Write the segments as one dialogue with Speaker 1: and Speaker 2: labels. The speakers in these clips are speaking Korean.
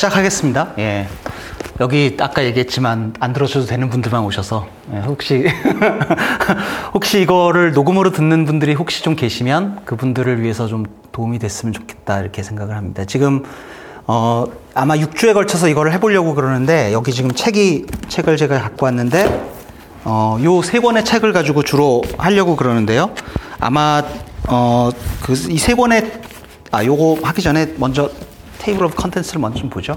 Speaker 1: 시작하겠습니다. 예. 여기 아까 얘기했지만 안 들어줘도 되는 분들만 오셔서 예, 혹시 혹시 이거를 녹음으로 듣는 분들이 혹시 좀 계시면 그분들을 위해서 좀 도움이 됐으면 좋겠다 이렇게 생각을 합니다. 지금 어 아마 6주에 걸쳐서 이거를 해보려고 그러는데 여기 지금 책이 책을 제가 갖고 왔는데 어 요 세 권의 책을 가지고 주로 하려고 그러는데요. 아마 어 그 이 세 권의 아 요거 하기 전에 먼저 table of contents를 먼저 좀 보죠.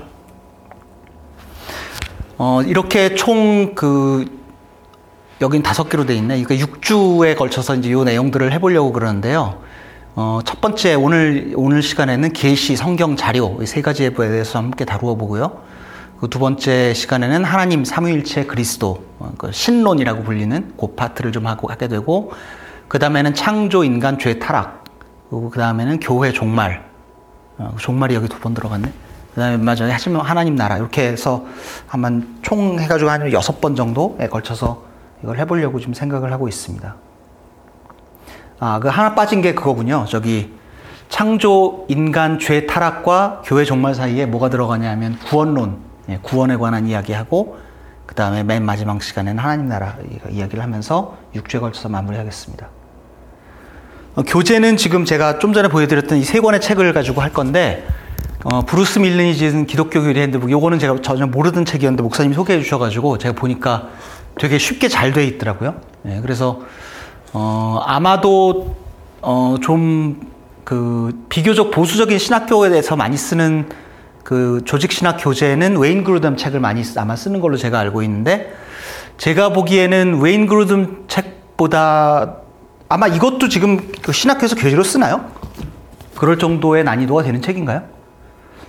Speaker 1: 어, 이렇게 총 그, 여긴 다섯 개로 돼 있네. 그러니까 6주에 걸쳐서 이제 요 내용들을 해보려고 그러는데요. 어, 첫 번째, 오늘, 오늘 시간에는 계시, 성경, 자료, 이 세 가지에 대해서 함께 다루어 보고요. 그 두 번째 시간에는 하나님 삼위일체 그리스도, 어, 그 신론이라고 불리는 그 파트를 좀 하고 하게 되고, 그 다음에는 창조, 인간, 죄, 타락, 그리고 그 다음에는 교회 종말, 어, 종말이 여기 두 번 들어갔네. 그 다음에 맞아요. 하시면 하나님 나라. 이렇게 해서 한번 총 해가지고 한 여섯 번 정도에 걸쳐서 이걸 해보려고 좀 생각을 하고 있습니다. 아, 그 하나 빠진 게 그거군요. 저기 창조, 인간, 죄, 타락과 교회 종말 사이에 뭐가 들어가냐 하면 구원론, 예, 구원에 관한 이야기하고 그 다음에 맨 마지막 시간에는 하나님 나라 이야기를 하면서 6주에 걸쳐서 마무리하겠습니다. 어, 교재는 지금 제가 좀 전에 보여드렸던 이 세 권의 책을 가지고 할 건데 어, 브루스 밀른이 지은 기독교 교리 핸드북 요거는 제가 전혀 모르던 책이었는데 목사님이 소개해 주셔가지고 제가 보니까 되게 쉽게 잘 돼 있더라고요. 네, 그래서 어, 아마도 어, 좀 그 비교적 보수적인 신학교에 대해서 많이 쓰는 그 조직 신학 교재는 웨인 그루덤 책을 많이 아마 쓰는 걸로 제가 알고 있는데 제가 보기에는 웨인 그루덤 책보다 아마 이것도 지금 그 신학교에서 교재로 쓰나요? 그럴 정도의 난이도가 되는 책인가요?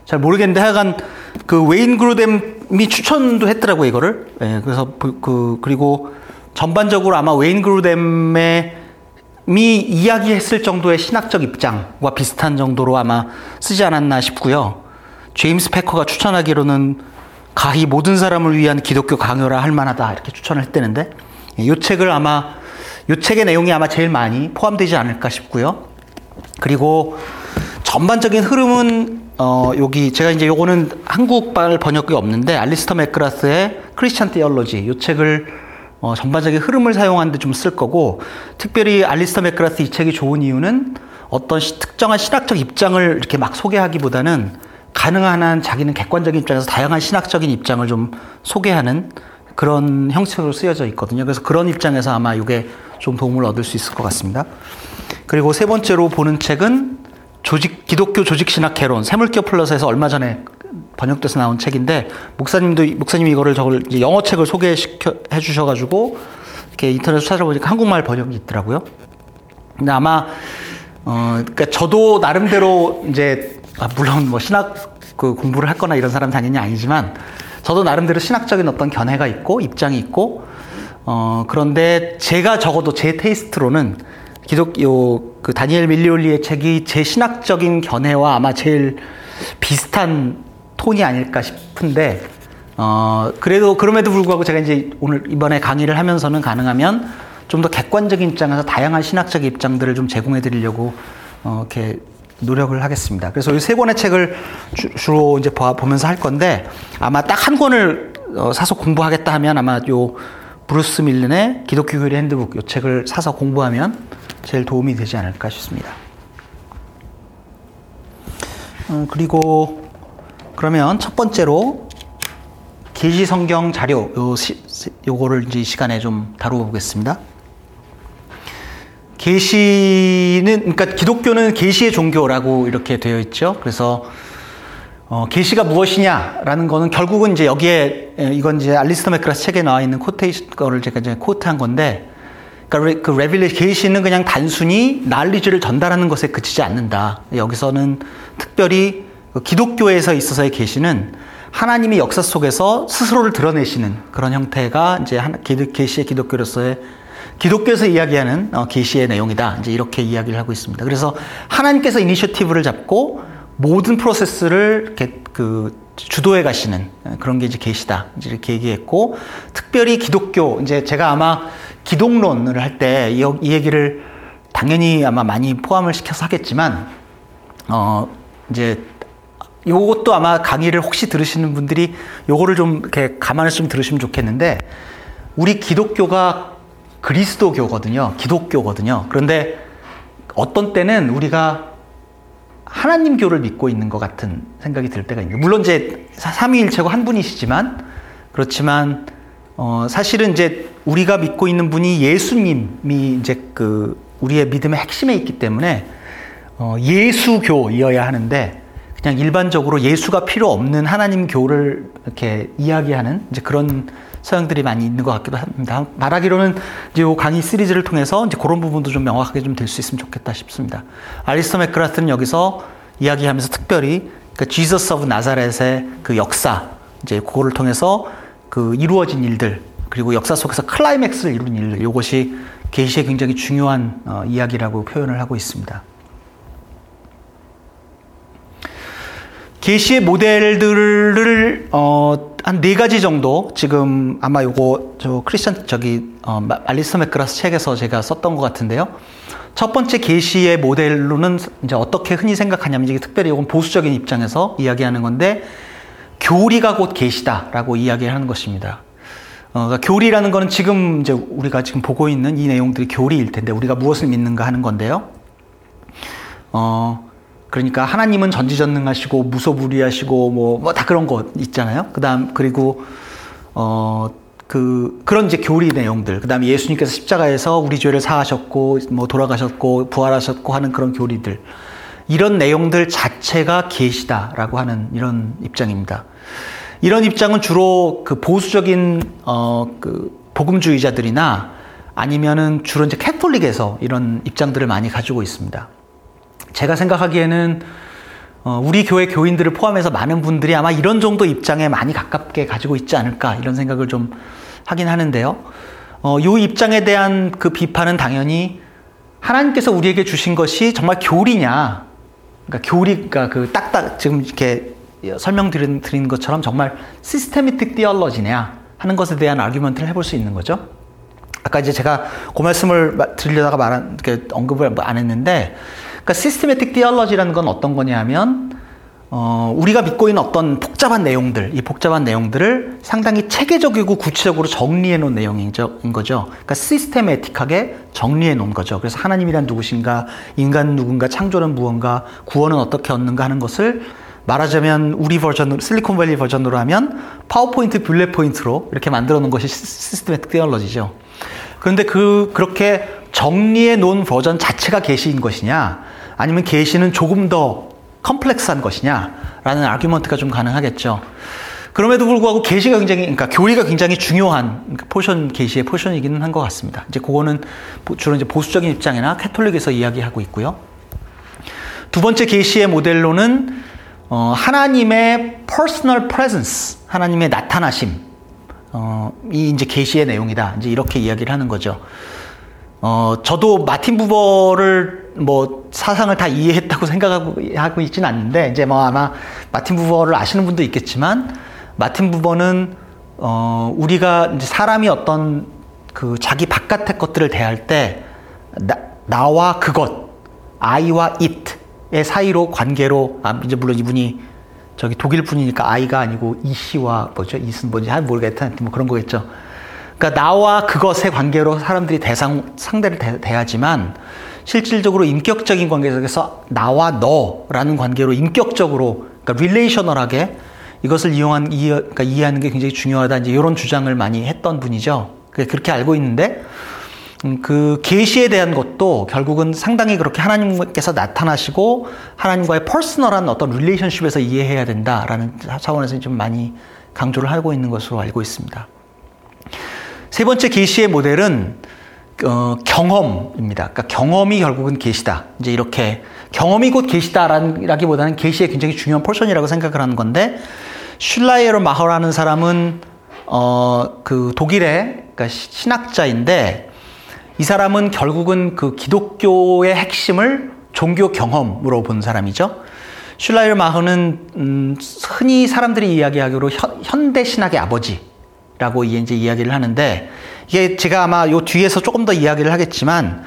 Speaker 1: 잘 모르겠는데 하여간 그 웨인 그루뎀이 추천도 했더라고요 이거를 예, 그래서 그 그리고 전반적으로 아마 웨인 그루뎀의 미 이야기했을 정도의 신학적 입장과 비슷한 정도로 아마 쓰지 않았나 싶고요 제임스 패커가 추천하기로는 가히 모든 사람을 위한 기독교 강요라 할 만하다 이렇게 추천을 했대는데 이 예, 책을 아마 이 책의 내용이 아마 제일 많이 포함되지 않을까 싶고요. 그리고 전반적인 흐름은 어, 여기 제가 이제 요거는 한국말 번역이 없는데 알리스터 맥그라스의 Christian Theology 요 책을 어, 전반적인 흐름을 사용하는데 좀 쓸 거고 특별히 알리스터 맥그라스 이 책이 좋은 이유는 어떤 시, 특정한 신학적 입장을 이렇게 막 소개하기보다는 가능한 한 자기는 객관적인 입장에서 다양한 신학적인 입장을 좀 소개하는 그런 형식으로 쓰여져 있거든요. 그래서 그런 입장에서 아마 이게 좀 도움을 얻을 수 있을 것 같습니다. 그리고 세 번째로 보는 책은 조직 기독교 조직 신학 개론 세물교 플러스에서 얼마 전에 번역돼서 나온 책인데 목사님도 목사님이 이거를 저걸 영어 책을 소개시켜 해 주셔 가지고 이렇게 인터넷 찾아보니까 한국말 번역이 있더라고요. 근데 아마 어 그러니까 저도 나름대로 이제 아 물론 뭐 신학 그 공부를 할 거나 이런 사람 당연히 아니지만 저도 나름대로 신학적인 어떤 견해가 있고 입장이 있고 어 그런데 제가 적어도 제 테이스트로는 기독교 그 다니엘 밀리올리의 책이 제 신학적인 견해와 아마 제일 비슷한 톤이 아닐까 싶은데 어 그래도 그럼에도 불구하고 제가 이제 오늘 이번에 강의를 하면서는 가능하면 좀 더 객관적인 입장에서 다양한 신학적 입장들을 좀 제공해 드리려고 어 이렇게 노력을 하겠습니다. 그래서 이 세 권의 책을 주, 로 이제 보면서 할 건데 아마 딱 한 권을 어, 사서 공부하겠다 하면 아마 요 브루스 밀른의 기독교 교리 핸드북 요 책을 사서 공부하면 제일 도움이 되지 않을까 싶습니다. 음, 그리고 그러면 첫 번째로 계시 성경 자료 요 시, 요거를 이제 시간에 좀 다루어 보겠습니다. 계시는 그러니까 기독교는 계시의 종교라고 이렇게 되어 있죠. 그래서 어, 계시가 무엇이냐라는 거는 결국은 이제 여기에 이건 이제 알리스터 맥그라스 책에 나와 있는 quotation 거를 제가 이제 quote한 건데 그러니까 그 revelation 계시는 그냥 단순히 난리지를 전달하는 것에 그치지 않는다. 여기서는 특별히 그 기독교에서 있어서의 계시는 하나님이 역사 속에서 스스로를 드러내시는 그런 형태가 이제 계시의 기독교로서의 기독교에서 이야기하는 어, 계시의 내용이다. 이제 이렇게 이야기를 하고 있습니다. 그래서 하나님께서 이니셔티브를 잡고 모든 프로세스를 이렇게 그 주도해 가시는 그런 게 이제 계시다. 이제 이렇게 얘기했고 특별히 기독교 이제 제가 아마 기독론을 할 때 이 얘기를 당연히 아마 많이 포함을 시켜서 하겠지만 어 이제 요것도 아마 강의를 혹시 들으시는 분들이 요거를 좀 이렇게 감안해서 좀 들으시면 좋겠는데 우리 기독교가 그리스도교거든요. 기독교거든요. 그런데 어떤 때는 우리가 하나님 교를 믿고 있는 것 같은 생각이 들 때가 있는데 물론 이제 삼위일체고 한 분이시지만 그렇지만 어 사실은 이제 우리가 믿고 있는 분이 예수님이 이제 그 우리의 믿음의 핵심에 있기 때문에 어 예수교이어야 하는데 그냥 일반적으로 예수가 필요 없는 하나님 교를 이렇게 이야기하는 이제 그런 성향들이 많이 있는 것 같기도 합니다. 말하기로는 이제 요 강의 시리즈를 통해서 이제 그런 부분도 좀 명확하게 좀 될 수 있으면 좋겠다 싶습니다. 알리스터 맥그라스는 여기서 이야기하면서 특별히 그 Jesus of Nazareth의 그 역사 이제 그거를 통해서 그 이루어진 일들 그리고 역사 속에서 클라이맥스를 이룬 일들 이것이 계시의 굉장히 중요한 어, 이야기라고 표현을 하고 있습니다. 계시의 모델들을 어, 한 네 가지 정도 지금 아마 요거 저 크리스천 저기 어, 알리스 맥그라스 책에서 제가 썼던 것 같은데요. 첫 번째 계시의 모델로는 이제 어떻게 흔히 생각하냐면 이게 특별히 이건 보수적인 입장에서 이야기하는 건데 교리가 곧 계시다라고 이야기하는 것입니다. 어, 그러니까 교리라는 거는 지금 이제 우리가 지금 보고 있는 이 내용들이 교리일 텐데 우리가 무엇을 믿는가 하는 건데요. 어, 그러니까 하나님은 전지전능하시고 무소불위하시고 뭐 뭐 다 그런 거 있잖아요. 그다음 그리고 어 그 그런 이제 교리 내용들. 그다음에 예수님께서 십자가에서 우리 죄를 사하셨고 뭐 돌아가셨고 부활하셨고 하는 그런 교리들. 이런 내용들 자체가 계시다라고 하는 이런 입장입니다. 이런 입장은 주로 그 보수적인 어그 복음주의자들이나 아니면은 주로 이제 캐톨릭에서 이런 입장들을 많이 가지고 있습니다. 제가 생각하기에는 어, 우리 교회 교인들을 포함해서 많은 분들이 아마 이런 정도 입장에 많이 가깝게 가지고 있지 않을까 이런 생각을 좀 하긴 하는데요. 어, 이 입장에 대한 그 비판은 당연히 하나님께서 우리에게 주신 것이 정말 교리냐, 그러니까 교리가 그 딱딱 지금 이렇게 설명드린 드린 것처럼 정말 systematic theology냐 하는 것에 대한 argument를 해볼 수 있는 거죠. 아까 이제 제가 그 말씀을 드리려다가 말한 언급을 안 했는데 그러니까 systematic theology라는 건 어떤 거냐면 어, 우리가 믿고 있는 어떤 복잡한 내용들, 이 복잡한 내용들을 상당히 체계적이고 구체적으로 정리해 놓은 내용인 거죠. 그러니까 systematic하게 정리해 놓은 거죠. 그래서 하나님이란 누구신가, 인간 누군가, 창조는 무언가, 구원은 어떻게 얻는가 하는 것을 말하자면 우리 버전, 실리콘밸리 버전으로 하면 파워포인트, bullet point로 이렇게 만들어 놓은 것이 systematic theology죠. 그런데 그, 그렇게 정리해 놓은 버전 자체가 계시인 것이냐, 아니면 계시는 조금 더 complex한 것이냐라는 argument가 좀 가능하겠죠. 그럼에도 불구하고 계시가 굉장히 그러니까 교리가 굉장히 중요한 portion 계시의 portion이기는 한 것 같습니다. 이제 그거는 주로 이제 보수적인 입장이나 캐톨릭에서 이야기하고 있고요. 두 번째 계시의 모델로는 어, 하나님의 personal presence, 하나님의 나타나심, 어, 이 이제 계시의 내용이다. 이제 이렇게 이야기를 하는 거죠. 어, 저도 마틴 부버를 뭐 사상을 다 이해했다고 생각하고 하고 있지는 않는데 이제 뭐 아마 마틴 부버를 아시는 분도 있겠지만 마틴 부버는 어, 우리가 이제 사람이 어떤 그 자기 바깥의 것들을 대할 때 나, 나와 그것, I와 it의 사이로 관계로 아, 이제 물론 이분이 저기 독일 분이니까 I가 아니고 이씨와 뭐죠? it은 뭔지 잘 모르겠다. 뭐 그런 거겠죠. 그러니까 나와 그것의 관계로 사람들이 대상 상대를 대, 하지만 실질적으로 인격적인 관계 속에서 나와 너라는 관계로 인격적으로 그러니까 릴레이셔널하게 이것을 이용한 이해, 그러니까 이해하는 게 굉장히 중요하다 이제 이런 주장을 많이 했던 분이죠. 그렇게 알고 있는데 음, 그 계시에 대한 것도 결국은 상당히 그렇게 하나님께서 나타나시고 하나님과의 퍼스널한 어떤 릴레이션십에서 이해해야 된다라는 차원에서 좀 많이 강조를 하고 있는 것으로 알고 있습니다. 세 번째 계시의 모델은 어, 경험입니다. 그러니까 경험이 결국은 계시다. 이제 이렇게 경험이 곧 계시다라기보다는 계시의 굉장히 중요한 portion이라고 생각을 하는 건데 슐라이어 마허라는 사람은 어, 그 독일의 그러니까 신학자인데 이 사람은 결국은 그 기독교의 핵심을 종교 경험으로 본 사람이죠. 슐라이어 마허는 음, 흔히 사람들이 이야기하기로 현, 현대 신학의 아버지. 라고 이제 이야기를 하는데 이게 제가 아마 요 뒤에서 조금 더 이야기를 하겠지만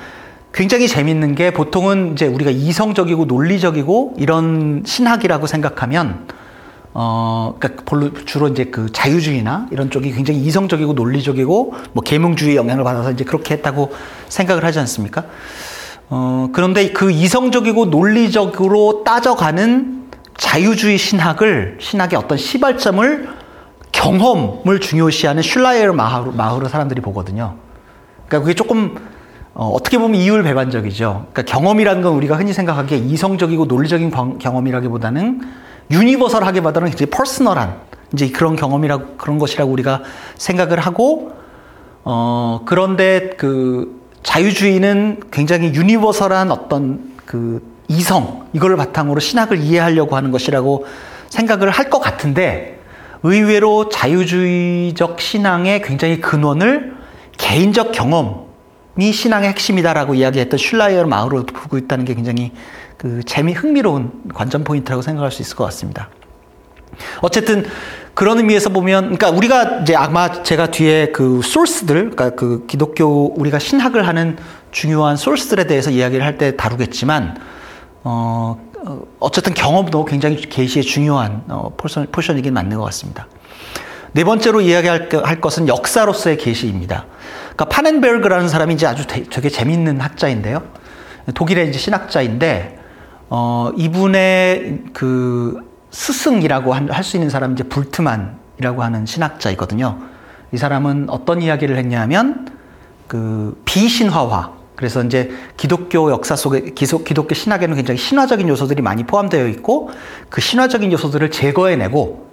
Speaker 1: 굉장히 재밌는 게 보통은 이제 우리가 이성적이고 논리적이고 이런 신학이라고 생각하면 어, 그러니까 주로 이제 그 자유주의나 이런 쪽이 굉장히 이성적이고 논리적이고 뭐 계몽주의 영향을 받아서 이제 그렇게 했다고 생각을 하지 않습니까? 어, 그런데 그 이성적이고 논리적으로 따져가는 자유주의 신학을 신학의 어떤 시발점을 경험을 중요시하는 슐라이어 마하로, 마하로 사람들이 보거든요. 그러니까 그게 조금 어, 떻게 보면 이율배반적이죠. 그러니까 경험이라는 건 우리가 흔히 생각하기에 이성적이고 논리적인 경험이라기보다는 universal하게보다는 이제 personal한 이제 그런 경험이라 그런 것이라고 우리가 생각을 하고 어 그런데 그 자유주의는 굉장히 universal한 어떤 그 이성 이걸 바탕으로 신학을 이해하려고 하는 것이라고 생각을 할 것 같은데 의외로 자유주의적 신앙의 굉장히 근원을 개인적 경험이 신앙의 핵심이다라고 이야기했던 슐라이어 마허로 두고 있다는 게 굉장히 그 재미 흥미로운 관전 포인트라고 생각할 수 있을 것 같습니다. 어쨌든 그런 의미에서 보면, 그러니까 우리가 이제 아마 제가 뒤에 그 소스들, 그러니까 그 기독교 우리가 신학을 하는 중요한 소스들에 대해서 이야기를 할 때 다루겠지만, 어, 어쨌든 경험도 굉장히 계시의 중요한 어, 포션, 포션이긴 맞는 것 같습니다. 네 번째로 이야기할 할 것은 역사로서의 계시입니다. 그러니까 파넨베르그라는 사람이 이제 아주 되게 재밌는 학자인데요. 독일의 이제 신학자인데 어, 이분의 그 스승이라고 할 수 있는 사람이 이제 불트만이라고 하는 신학자이거든요. 이 사람은 어떤 이야기를 했냐면 그 비신화화. 그래서 이제 기독교 역사 속에 기독교 신학에는 굉장히 신화적인 요소들이 많이 포함되어 있고 그 신화적인 요소들을 제거해내고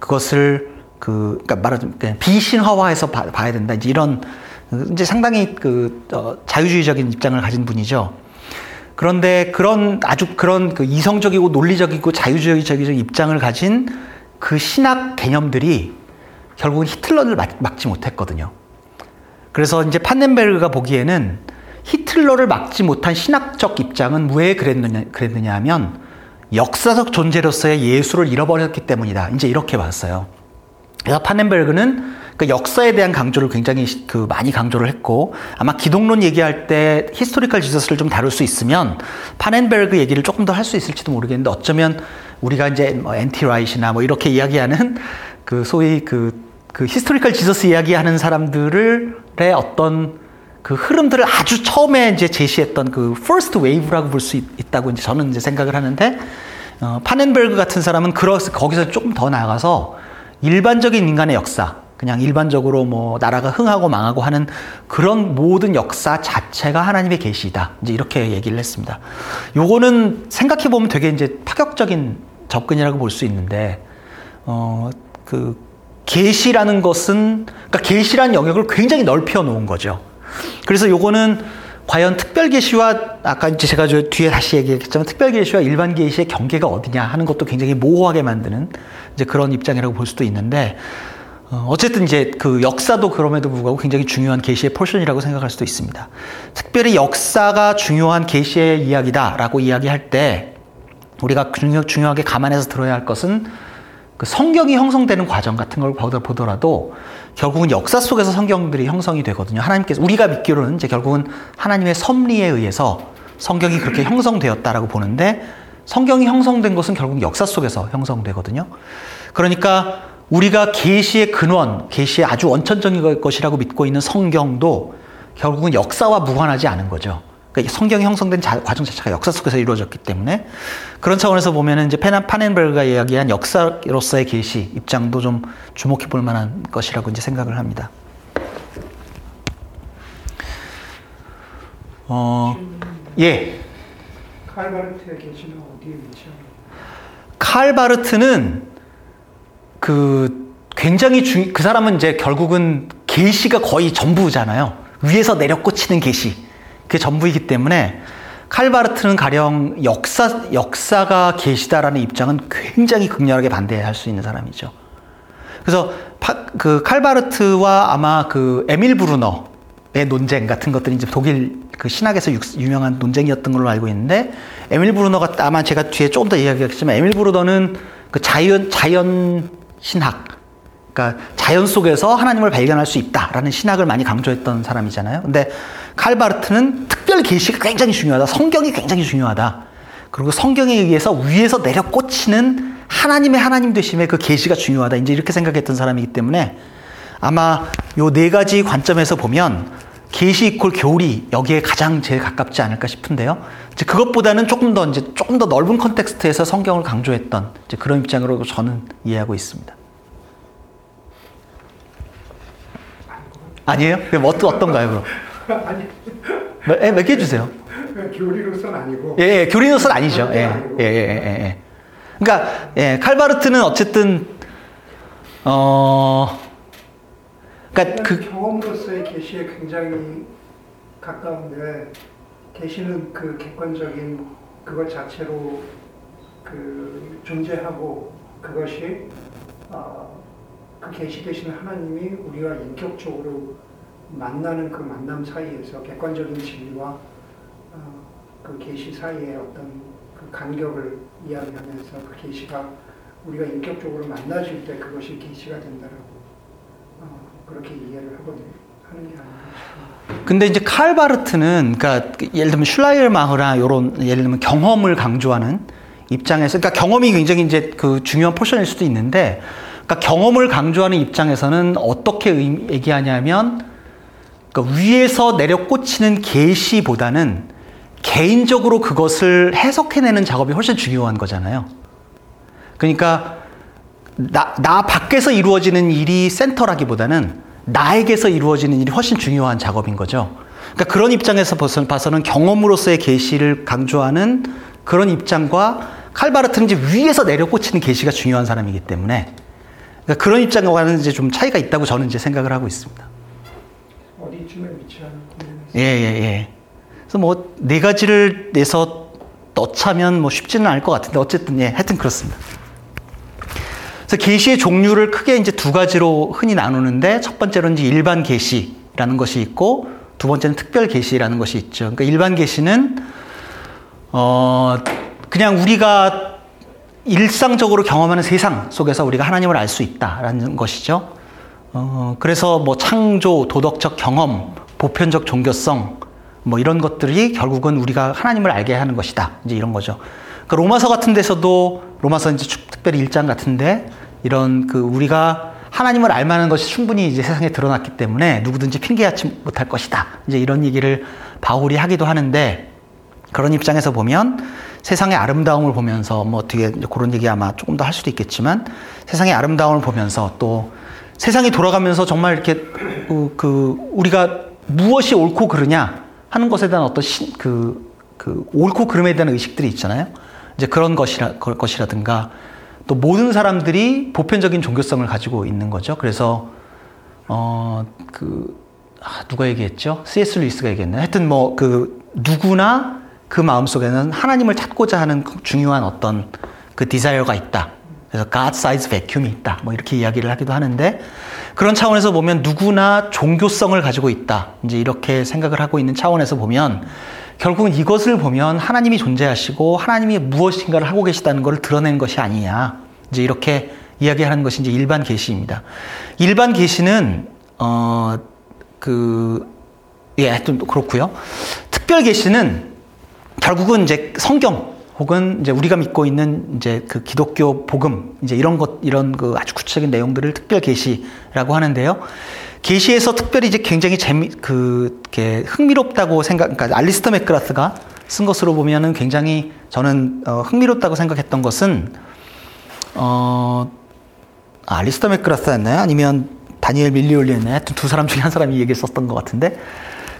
Speaker 1: 그것을 그 그러니까 말하자면 비신화화해서 봐, 야 된다. 이제 이런 이제 상당히 그 어, 자유주의적인 입장을 가진 분이죠. 그런데 그런 아주 그런 그 이성적이고 논리적이고 자유주의적인 입장을 가진 그 신학 개념들이 결국은 히틀러를 막, 지 못했거든요. 그래서 이제 판넨베르가 보기에는 히틀러를 막지 못한 신학적 입장은 왜 그랬느냐, 그랬느냐 하면 역사적 존재로서의 예수를 잃어버렸기 때문이다. 이제 이렇게 봤어요. 그래서 판넨베르는 그 역사에 대한 강조를 굉장히 그 많이 강조를 했고 아마 기독론 얘기할 때 historical Jesus를 좀 다룰 수 있으면 파넨베르그 얘기를 조금 더 할 수 있을지도 모르겠는데 어쩌면 우리가 이제 뭐 N.T. Wright이나 뭐 이렇게 이야기하는 그 소위 그, 그 historical Jesus 이야기하는 사람들의 어떤 그 흐름들을 아주 처음에 이제 제시했던 그 first wave라고 볼 수 있다고 이제 저는 이제 생각을 하는데 어, 파넨베르그 같은 사람은 그러, 거기서 조금 더 나아가서 일반적인 인간의 역사 그냥 일반적으로 뭐 나라가 흥하고 망하고 하는 그런 모든 역사 자체가 하나님의 계시다. 이제 이렇게 얘기를 했습니다. 요거는 생각해 보면 되게 이제 파격적인 접근이라고 볼 수 있는데 어그 계시라는 것은 그러니까 계시라는 영역을 굉장히 넓혀 놓은 거죠. 그래서 요거는 과연 특별 계시와 아까 이제 제가 저 뒤에 다시 얘기했지만 특별 계시와 일반 계시의 경계가 어디냐 하는 것도 굉장히 모호하게 만드는 이제 그런 입장이라고 볼 수도 있는데 어, 어쨌든 이제 그 역사도 그럼에도 불구하고 굉장히 중요한 계시의 portion이라고 생각할 수도 있습니다. 특별히 역사가 중요한 계시의 이야기다라고 이야기할 때 우리가 중요, 중요하게 감안해서 들어야 할 것은 그 성경이 형성되는 과정 같은 걸 보더라도 결국은 역사 속에서 성경들이 형성이 되거든요. 하나님께서 우리가 믿기로는 이제 결국은 하나님의 섭리에 의해서 성경이 그렇게 형성되었다라고 보는데 성경이 형성된 것은 결국 역사 속에서 형성되거든요. 그러니까 우리가 계시의 근원, 계시의 아주 원천적인 것이라고 믿고 있는 성경도 결국은 역사와 무관하지 않은 거죠. 그러니까 성경이 형성된 자, 과정 자체가 역사 속에서 이루어졌기 때문에 그런 차원에서 보면 이제 페나 파넨베르가 이야기한 역사로서의 계시 입장도 좀 주목해 볼 만한 것이라고 이제 생각을 합니다. 어, 예.
Speaker 2: 칼바르트의 계시는 어디에 위치합니까?
Speaker 1: 칼바르트는 그 굉장히 중, 그 사람은 이제 결국은 계시가 거의 전부잖아요. 위에서 내려 꽂히는 계시. 그게 전부이기 때문에 칼바르트는 가령 역사, 역사가 계시다라는 입장은 굉장히 극렬하게 반대할 수 있는 사람이죠. 그래서 파, 그 칼바르트와 아마 그 에밀 브루너의 논쟁 같은 것들이 이제 독일 그 신학에서 유명한 논쟁이었던 걸로 알고 있는데 에밀 브루너가 아마 제가 뒤에 조금 더 이야기하겠지만 에밀 브루너는 그 자연 자연 신학 그러니까 자연 속에서 하나님을 발견할 수 있다라는 신학을 많이 강조했던 사람이잖아요. 근데 칼바르트는 특별 계시가 굉장히 중요하다. 성경이 굉장히 중요하다. 그리고 성경에 의해서 위에서 내려 꽂히는 하나님의 하나님 되심의 그 계시가 중요하다. 이제 이렇게 생각했던 사람이기 때문에 아마 요 네 가지 관점에서 보면 계시 이퀄 교리 여기에 가장 제일 가깝지 않을까 싶은데요. 이제 그것보다는 조금 더 이제 조금 더 넓은 컨텍스트에서 성경을 강조했던 이제 그런 입장으로 저는 이해하고 있습니다. 아니에요? 그럼 어떤 어떤가요, 그럼?
Speaker 2: 아니
Speaker 1: 몇, 예, 몇개 해주세요.
Speaker 2: 교리로서는 아니고
Speaker 1: 예, 예 교리노선 아니죠. 예, 예, 예, 예, 예. 그러니까 예, 칼바르트는 어쨌든 어, 그러니까 그그
Speaker 2: 경험으로서의 계시에 굉장히 가까운데 계시는 그 객관적인 그것 자체로 그 존재하고 그것이 어, 그 계시 되신 하나님이 우리가 인격적으로 만나는 그 만남 사이에서 객관적인 진리와 어, 그 계시 사이의 어떤 그 간격을 이야기하면서 그 계시가 우리가 인격적으로 만나질 때 그것이 계시가 된다라고 어, 그렇게 이해를 하거든요.
Speaker 1: 근데 이제 칼바르트는 그러니까 예를 들면 슐라이르마흐나 요런 예를 들면 경험을 강조하는 입장에서 그러니까 경험이 굉장히 이제 그 중요한 포션일 수도 있는데 그러니까 경험을 강조하는 입장에서는 어떻게 의- 얘기하냐면 그러니까 위에서 내려 꽂히는 계시보다는 개인적으로 그것을 해석해내는 작업이 훨씬 중요한 거잖아요. 그러니까 나, 나 밖에서 이루어지는 일이 센터라기보다는 나에게서 이루어지는 일이 훨씬 중요한 작업인 거죠. 그러니까 그런 입장에서 봐서- 봐서는 경험으로서의 계시를 강조하는 그런 입장과 칼바르트는 이제 위에서 내려 꽂히는 계시가 중요한 사람이기 때문에 그러니까 그런 입장과는 이제 좀 차이가 있다고 저는 이제 생각을 하고 있습니다.
Speaker 2: 어디쯤에 위치하는
Speaker 1: 예, 예, 예. 그래서 뭐 네 가지를 내서 넣자면 뭐 쉽지는 않을 것 같은데 어쨌든 예, 하여튼 그렇습니다. 그래서 계시의 종류를 크게 이제 두 가지로 흔히 나누는데 첫 번째로는 이제 일반 계시라는 것이 있고 두 번째는 특별 계시라는 것이 있죠. 그러니까 일반 계시는 어 그냥 우리가 일상적으로 경험하는 세상 속에서 우리가 하나님을 알 수 있다라는 것이죠. 어, 그래서 뭐 창조, 도덕적 경험, 보편적 종교성, 뭐 이런 것들이 결국은 우리가 하나님을 알게 하는 것이다. 이제 이런 거죠. 그 로마서 같은 데서도 로마서 이제 축- 특별히 1장 같은데 이런 그 우리가 하나님을 알 만한 것이 충분히 이제 세상에 드러났기 때문에 누구든지 핑계하지 못할 것이다. 이제 이런 얘기를 바울이 하기도 하는데 그런 입장에서 보면 세상의 아름다움을 보면서 뭐 어떻게 그런 얘기 아마 조금 더 할 수도 있겠지만 세상의 아름다움을 보면서 또 세상이 돌아가면서 정말 이렇게 그, 그 우리가 무엇이 옳고 그르냐 하는 것에 대한 어떤 신, 그, 그 옳고 그름에 대한 의식들이 있잖아요. 이제 그런 것이라 것이라든가 또 모든 사람들이 보편적인 종교성을 가지고 있는 거죠. 그래서 어그 아, 누가 얘기했죠? C.S. 루이스가 얘기했나? 하여튼 뭐 그 누구나 그 마음 속에는 하나님을 찾고자 하는 중요한 어떤 그 디자이어가 있다. 그래서 God size vacuum이 있다. 뭐 이렇게 이야기를 하기도 하는데 그런 차원에서 보면 누구나 종교성을 가지고 있다. 이제 이렇게 생각을 하고 있는 차원에서 보면 결국은 이것을 보면 하나님이 존재하시고 하나님이 무엇인가를 하고 계시다는 것을 드러낸 것이 아니냐. 이제 이렇게 이야기하는 것이 이제 일반 계시입니다. 일반 계시는 어 그 예, 하여튼 그렇고요. 특별 계시는 결국은 이제 성경 혹은 이제 우리가 믿고 있는 이제 그 기독교 복음 이제 이런 것 이런 그 아주 구체적인 내용들을 특별 계시라고 하는데요. 계시에서 특별히 이제 굉장히 재미 그 이렇게 흥미롭다고 생각 그러니까 알리스터 맥그라스가 쓴 것으로 보면은 굉장히 저는 어, 흥미롭다고 생각했던 것은 어 아, 알리스터 맥그라스였나요? 아니면 다니엘 밀리올리였나요? 두 사람 중에 한 사람이 얘기를 썼던 것 같은데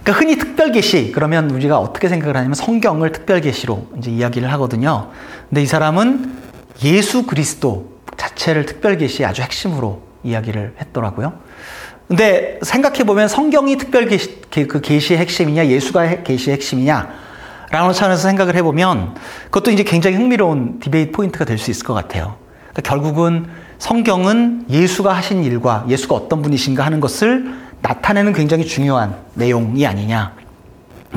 Speaker 1: 그러니까 흔히 특별 계시 그러면 우리가 어떻게 생각을 하냐면 성경을 특별 계시로 이제 이야기를 하거든요. 근데 이 사람은 예수 그리스도 자체를 특별 계시의 아주 핵심으로 이야기를 했더라고요. 근데 생각해 보면 성경이 특별 계시 그 계시의 핵심이냐 예수가 계시의 핵심이냐 라는 차원에서 생각을 해보면 그것도 이제 굉장히 흥미로운 debate point가 될 수 있을 것 같아요. 그러니까 결국은 성경은 예수가 하신 일과 예수가 어떤 분이신가 하는 것을 나타내는 굉장히 중요한 내용이 아니냐.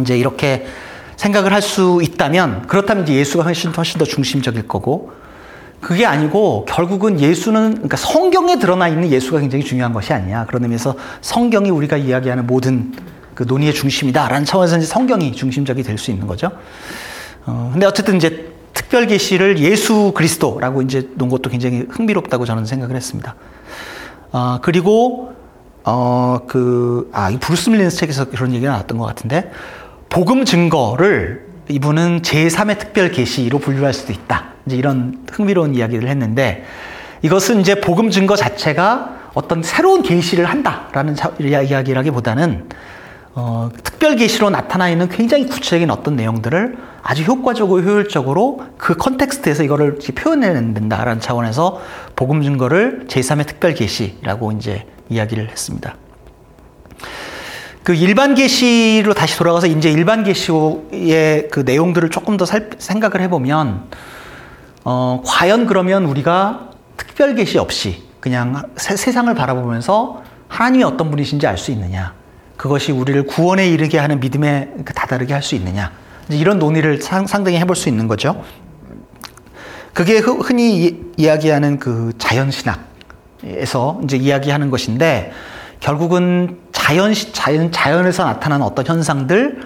Speaker 1: 이제 이렇게 생각을 할 수 있다면 그렇다면 이제 예수가 훨씬, 훨씬 더 중심적일 거고 그게 아니고 결국은 예수는 그러니까 성경에 드러나 있는 예수가 굉장히 중요한 것이 아니냐. 그런 의미에서 성경이 우리가 이야기하는 모든 그 논의의 중심이다라는 차원에서 이제 성경이 중심적이 될 수 있는 거죠. 어, 근데 어쨌든 이제 특별 계시를 예수 그리스도라고 이제 놓은 것도 굉장히 흥미롭다고 저는 생각을 했습니다. 어, 그리고 어, 그, 아, 이 브루스 밀른 책에서 그런 얘기가 나왔던 것 같은데, 복음 증거를 이분은 제3의 특별 계시로 분류할 수도 있다. 이제 이런 흥미로운 이야기를 했는데, 이것은 이제 복음 증거 자체가 어떤 새로운 계시를 한다라는 이야기라기보다는 어, 특별 계시로 나타나 있는 굉장히 구체적인 어떤 내용들을 아주 효과적으로 효율적으로 그 context에서 이거를 표현해내야 된다라는 차원에서 복음 증거를 제3의 특별 계시라고 이제 이야기를 했습니다. 그 일반 계시로 다시 돌아가서 이제 일반 계시의 그 내용들을 조금 더 살, 생각을 해보면 어, 과연 그러면 우리가 특별 계시 없이 그냥 세, 세상을 바라보면서 하나님이 어떤 분이신지 알 수 있느냐? 그것이 우리를 구원에 이르게 하는 믿음에 그 다다르게 할 수 있느냐? 이런 논의를 상, 당히 해볼 수 있는 거죠. 그게 흔히 이야기하는 그 자연신학 에서 이제 이야기하는 것인데 결국은 자연, 자연, 자연에서 나타나는 어떤 현상들,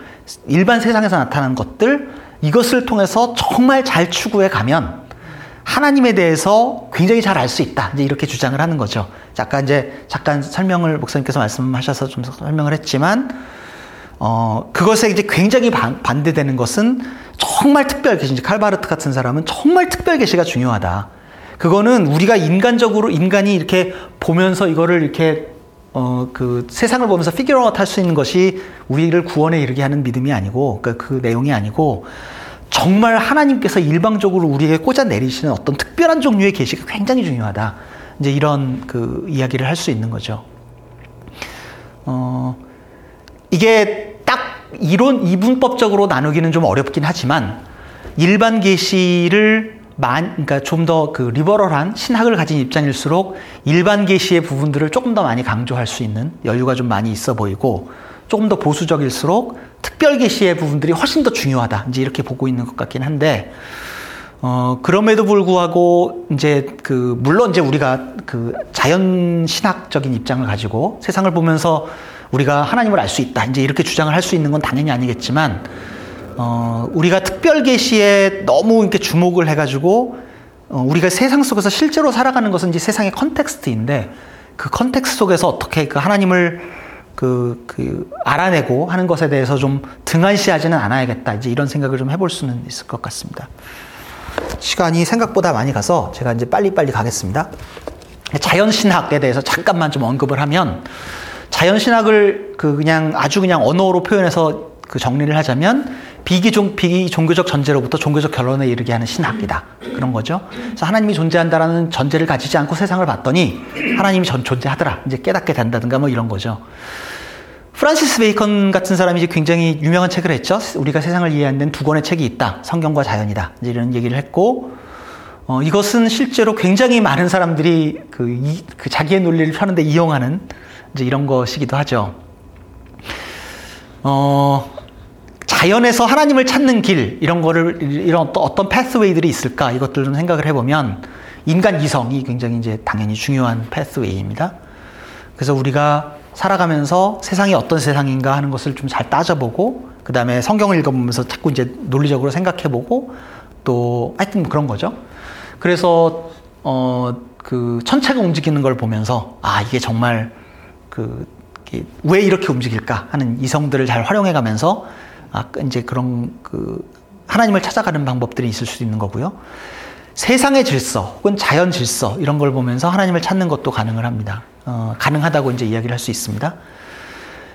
Speaker 1: 일반 세상에서 나타나는 것들, 이것을 통해서 정말 잘 추구해 가면 하나님에 대해서 굉장히 잘 알 수 있다. 이제 이렇게 주장을 하는 거죠. 잠깐 이제 잠깐 설명을 목사님께서 말씀하셔서 좀 설명을 했지만 어 그것에 이제 굉장히 반, 반대되는 것은 정말 특별 계시. 칼바르트 같은 사람은 정말 특별 계시가 중요하다. 그거는 우리가 인간적으로 인간이 이렇게 보면서 이거를 이렇게 어, 그 세상을 보면서 figure out 할수 있는 것이 우리를 구원에 이르게 하는 믿음이 아니고 그, 그 내용이 아니고 정말 하나님께서 일방적으로 우리에게 꽂아 내리시는 어떤 특별한 종류의 계시가 굉장히 중요하다. 이제 이런 그 이야기를 할 수 있는 거죠. 어, 이게 딱 이론 이분법적으로 나누기는 좀 어렵긴 하지만 일반 계시를 만, 그러니까 좀 더 그 리버럴한 신학을 가진 입장일수록 일반 계시의 부분들을 조금 더 많이 강조할 수 있는 여유가 좀 많이 있어 보이고 조금 더 보수적일수록 특별 계시의 부분들이 훨씬 더 중요하다. 이제 이렇게 보고 있는 것 같긴 한데, 어, 그럼에도 불구하고, 이제 그, 물론 이제 우리가 그 자연 신학적인 입장을 가지고 세상을 보면서 우리가 하나님을 알 수 있다. 이제 이렇게 주장을 할 수 있는 건 당연히 아니겠지만, 어, 우리가 특별 계시에 너무 이렇게 주목을 해가지고, 어, 우리가 세상 속에서 실제로 살아가는 것은 이제 세상의 context인데, 그 context 속에서 어떻게 그 하나님을 그, 그, 알아내고 하는 것에 대해서 좀 등한시하지는 않아야겠다. 이제 이런 생각을 좀 해볼 수는 있을 것 같습니다. 시간이 생각보다 많이 가서 제가 이제 빨리빨리 가겠습니다. 자연신학에 대해서 잠깐만 좀 언급을 하면, 자연신학을 그 그냥 아주 그냥 언어로 표현해서 그 정리를 하자면, 비기종, 비종교적 전제로부터 종교적 결론에 이르게 하는 신학이다. 그런 거죠. 그래서 하나님이 존재한다라는 전제를 가지지 않고 세상을 봤더니 하나님이 전 존재하더라. 이제 깨닫게 된다든가 뭐 이런 거죠. 프란시스 베이컨 같은 사람이 이제 굉장히 유명한 책을 했죠. 우리가 세상을 이해하는 두 권의 책이 있다. 성경과 자연이다. 이제 이런 얘기를 했고, 어, 이것은 실제로 굉장히 많은 사람들이 그, 이, 그 자기의 논리를 펴는데 이용하는 이제 이런 것이기도 하죠. 어, 자연에서 하나님을 찾는 길 이런 거를 이런 어떤 패스웨이들이 있을까 이것들 좀 생각을 해보면 인간 이성이 굉장히 이제 당연히 중요한 패스웨이입니다. 그래서 우리가 살아가면서 세상이 어떤 세상인가 하는 것을 좀 잘 따져보고 그 다음에 성경을 읽어보면서 자꾸 이제 논리적으로 생각해보고 또 하여튼 그런 거죠. 그래서 어 그 천체가 움직이는 걸 보면서 아 이게 정말 그 왜 이렇게 움직일까 하는 이성들을 잘 활용해가면서 아, 이제 그런 그 하나님을 찾아가는 방법들이 있을 수 있는 거고요. 세상의 질서 혹은 자연 질서 이런 걸 보면서 하나님을 찾는 것도 가능을 합니다. 어, 가능하다고 이제 이야기를 할 수 있습니다.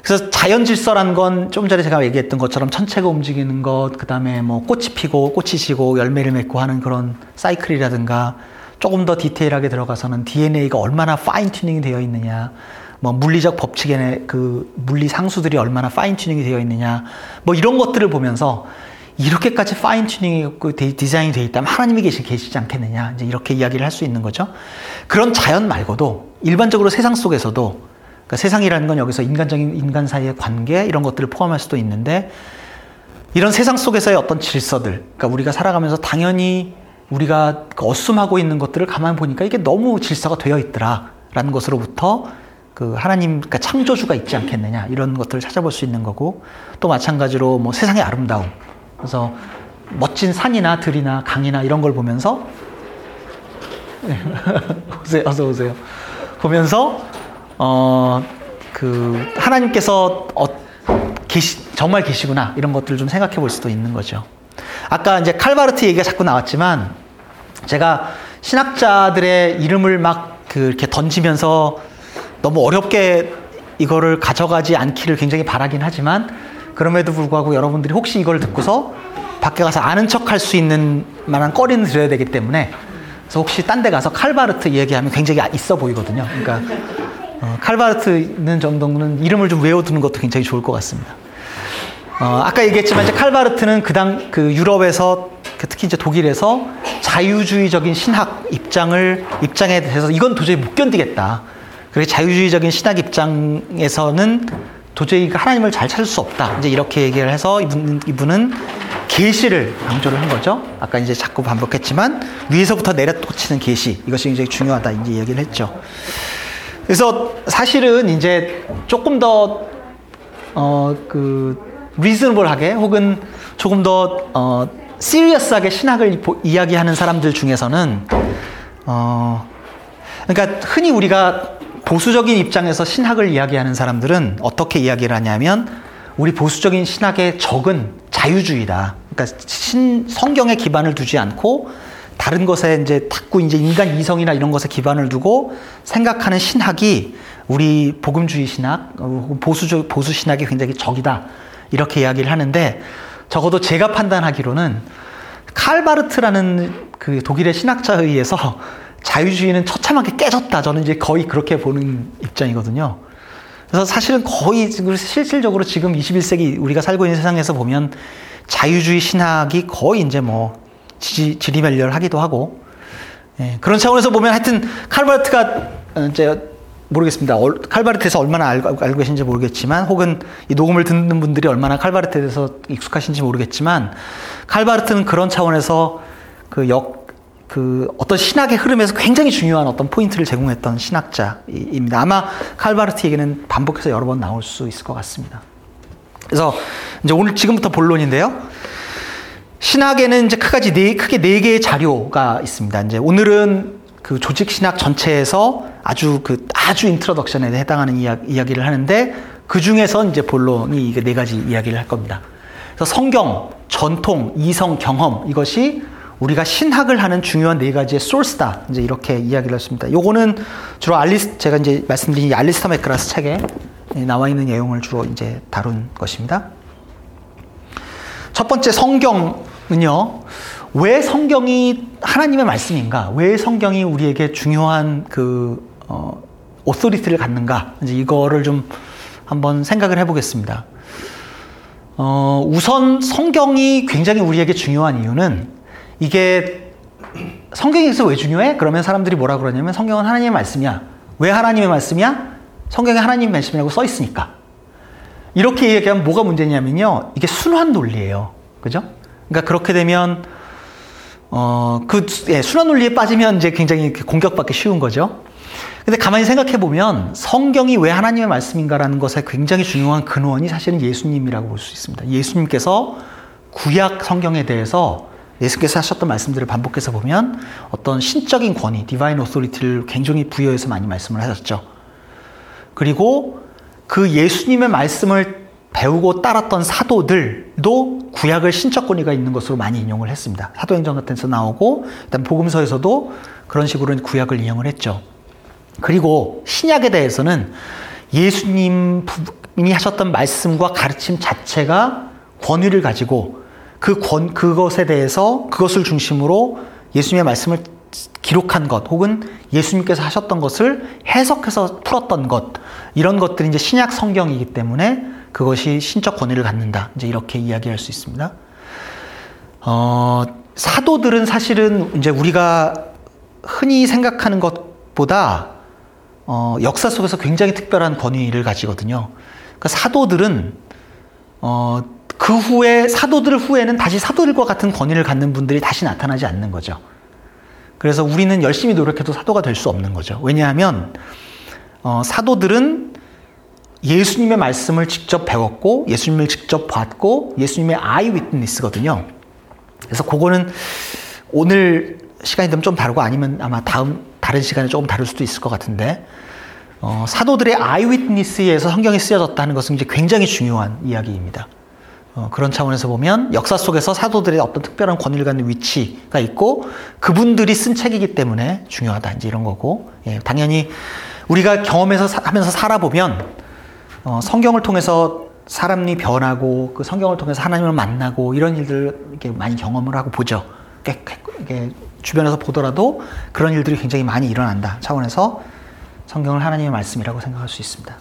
Speaker 1: 그래서 자연 질서란 건 좀 전에 제가 얘기했던 것처럼 천체가 움직이는 것, 그 다음에 뭐 꽃이 피고 꽃이 지고 열매를 맺고 하는 그런 사이클이라든가 조금 더 디테일하게 들어가서는 DNA가 얼마나 fine tuning이 되어 있느냐, 뭐 물리적 법칙의 그 물리 상수들이 얼마나 fine tuning이 되어 있느냐 뭐 이런 것들을 보면서 이렇게까지 fine tuning이 디자인이 되어 있다면 하나님이 계시, 계시지 않겠느냐 이제 이렇게 이야기를 할 수 있는 거죠. 그런 자연 말고도 일반적으로 세상 속에서도 그러니까 세상이라는 건 여기서 인간적인 인간 사이의 관계 이런 것들을 포함할 수도 있는데 이런 세상 속에서의 어떤 질서들 그러니까 우리가 살아가면서 당연히 우리가 그 어슴하고 있는 것들을 가만 보니까 이게 너무 질서가 되어 있더라라는 것으로부터 그 하나님, 그러니까 창조주가 있지 않겠느냐 이런 것들을 찾아볼 수 있는 거고 또 마찬가지로 뭐 세상의 아름다움. 그래서 멋진 산이나 들이나 강이나 이런 걸 보면서 오세요, 어서 오세요. 보면서 어 그 하나님께서 어, 계시, 정말 계시구나 이런 것들을 좀 생각해 볼 수도 있는 거죠. 아까 이제 칼바르트 얘기가 자꾸 나왔지만 제가 신학자들의 이름을 막 그 이렇게 던지면서 너무 어렵게 이거를 가져가지 않기를 굉장히 바라긴 하지만 그럼에도 불구하고 여러분들이 혹시 이걸 듣고서 밖에 가서 아는 척 할 수 있는 만한 꺼리는 드려야 되기 때문에 그래서 혹시 딴 데 가서 칼바르트 얘기하면 굉장히 있어 보이거든요. 그러니까 어, 칼바르트는 정도는 이름을 좀 외워두는 것도 굉장히 좋을 것 같습니다. 어, 아까 얘기했지만 이제 칼바르트는 그당 그 유럽에서 그 특히 이제 독일에서 자유주의적인 신학 입장을 입장에 대해서 이건 도저히 못 견디겠다. 그리고 자유주의적인 신학 입장에서는 도저히 그 하나님을 잘 찾을 수 없다. 이제 이렇게 얘기를 해서 이분, 이분은 계시를 강조를 한 거죠. 아까 이제 자꾸 반복했지만 위에서부터 내려 꽂히는 계시 이것이 굉장히 중요하다. 이제 얘기를 했죠. 그래서 사실은 이제 조금 더 어 그 리즈너블하게 혹은 조금 더 어, 시리어스하게 신학을 이야기하는 사람들 중에서는 어 그러니까 흔히 우리가 보수적인 입장에서 신학을 이야기하는 사람들은 어떻게 이야기를 하냐면 우리 보수적인 신학의 적은 자유주의다. 그러니까 신, 성경에 기반을 두지 않고 다른 것에 이제 자꾸 이제 인간 이성이나 이런 것에 기반을 두고 생각하는 신학이 우리 복음주의 신학, 어, 보수적 보수 신학이 굉장히 적이다. 이렇게 이야기를 하는데 적어도 제가 판단하기로는 칼바르트라는 그 독일의 신학자에 의해서 자유주의는 처참하게 깨졌다. 저는 이제 거의 그렇게 보는 입장이거든요. 그래서 사실은 거의 실질적으로 지금 21세기 우리가 살고 있는 세상에서 보면 자유주의 신학이 거의 이제 뭐 지, 지리멸렬하기도 하고 예, 그런 차원에서 보면 하여튼 칼바르트가 이제 모르겠습니다. 칼바르트에서 얼마나 알고, 알고 계신지 모르겠지만 혹은 이 녹음을 듣는 분들이 얼마나 칼바르트에 대해서 익숙하신지 모르겠지만 칼바르트는 그런 차원에서 그 역, 그 어떤 신학의 흐름에서 굉장히 중요한 어떤 포인트를 제공했던 신학자입니다. 아마 칼바르트 얘기는 반복해서 여러 번 나올 수 있을 것 같습니다. 그래서 이제 오늘 지금부터 본론인데요. 신학에는 이제 크가지 네, 크게 네 개의 자료가 있습니다. 이제 오늘은 그 조직 신학 전체에서 아주 그 아주 introduction에 해당하는 이야, 이야기를 하는데 그 중에서 이제 본론이 이게 네 가지 이야기를 할 겁니다. 그래서 성경, 전통, 이성, 경험 이것이 우리가 신학을 하는 중요한 네 가지의 소스다. 이제 이렇게 이야기를 했습니다. 요거는 주로 알리스 제가 이제 말씀드린 알리스터 맥그라스 책에 나와 있는 내용을 주로 이제 다룬 것입니다. 첫 번째 성경은요. 왜 성경이 하나님의 말씀인가? 왜 성경이 우리에게 중요한 그 어, 오소리티를 갖는가? 이제 이거를 좀 한번 생각을 해보겠습니다. 어, 우선 성경이 굉장히 우리에게 중요한 이유는 이게 성경에서 왜 중요해? 그러면 사람들이 뭐라 그러냐면 성경은 하나님의 말씀이야. 왜 하나님의 말씀이야? 성경에 하나님의 말씀이라고 써 있으니까. 이렇게 얘기하면 뭐가 문제냐면요. 이게 순환 논리예요. 그죠? 그러니까 그렇게 되면 어, 그 예, 순환 논리에 빠지면 이제 굉장히 공격받기 쉬운 거죠. 근데 가만히 생각해 보면 성경이 왜 하나님의 말씀인가라는 것에 굉장히 중요한 근원이 사실은 예수님이라고 볼 수 있습니다. 예수님께서 구약 성경에 대해서 예수께서 하셨던 말씀들을 반복해서 보면 어떤 신적인 권위, 디바인 오소리티를 굉장히 부여해서 많이 말씀을 하셨죠. 그리고 그 예수님의 말씀을 배우고 따랐던 사도들도 구약을 신적 권위가 있는 것으로 많이 인용을 했습니다. 사도행전 같은 데서 나오고, 일단 복음서에서도 그런 식으로 구약을 인용을 했죠. 그리고 신약에 대해서는 예수님이 하셨던 말씀과 가르침 자체가 권위를 가지고 그 권, 그것에 대해서 그것을 중심으로 예수님의 말씀을 기록한 것 혹은 예수님께서 하셨던 것을 해석해서 풀었던 것 이런 것들이 이제 신약 성경이기 때문에 그것이 신적 권위를 갖는다. 이제 이렇게 이야기할 수 있습니다. 어, 사도들은 사실은 이제 우리가 흔히 생각하는 것보다 어, 역사 속에서 굉장히 특별한 권위를 가지거든요. 그러니까 사도들은 어, 그 후에 사도들 후에는 다시 사도들과 같은 권위를 갖는 분들이 다시 나타나지 않는 거죠. 그래서 우리는 열심히 노력해도 사도가 될 수 없는 거죠. 왜냐하면 어, 사도들은 예수님의 말씀을 직접 배웠고 예수님을 직접 봤고 예수님의 아이 위트니스거든요. 그래서 그거는 오늘 시간이 되면 좀 다르고 아니면 아마 다음 다른 시간에 조금 다를 수도 있을 것 같은데 어, 사도들의 아이 위트니스에서 성경이 쓰여졌다는 것은 이제 굉장히 중요한 이야기입니다. 어, 그런 차원에서 보면 역사 속에서 사도들의 어떤 특별한 권위를 갖는 위치가 있고 그분들이 쓴 책이기 때문에 중요하다 이제 이런 거고 예, 당연히 우리가 경험해서 사, 하면서 살아보면 어, 성경을 통해서 사람이 변하고 그 성경을 통해서 하나님을 만나고 이런 일들을 이렇게 많이 경험을 하고 보죠. 이렇게 주변에서 보더라도 그런 일들이 굉장히 많이 일어난다 차원에서 성경을 하나님의 말씀이라고 생각할 수 있습니다.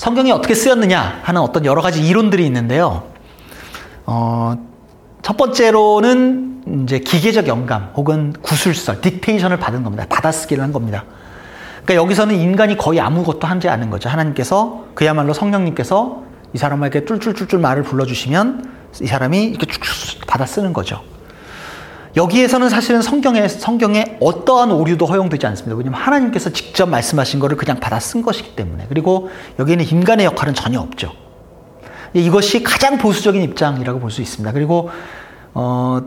Speaker 1: 성경이 어떻게 쓰였느냐 하는 어떤 여러 가지 이론들이 있는데요. 어, 첫 번째로는 이제 기계적 영감 혹은 구술설, 딕테이션을 받은 겁니다. 받아쓰기를 한 겁니다. 그러니까 여기서는 인간이 거의 아무것도 하지 않은 거죠. 하나님께서 그야말로 성령님께서 이 사람에게 쫄쫄쫄쫄 말을 불러주시면 이 사람이 이렇게 쭉쭉 받아 쓰는 거죠. 여기에서는 사실은 성경에, 성경에 어떠한 오류도 허용되지 않습니다. 왜냐하면 하나님께서 직접 말씀하신 것을 그냥 받아 쓴 것이기 때문에. 그리고 여기에는 인간의 역할은 전혀 없죠. 이것이 가장 보수적인 입장이라고 볼 수 있습니다. 그리고, 어,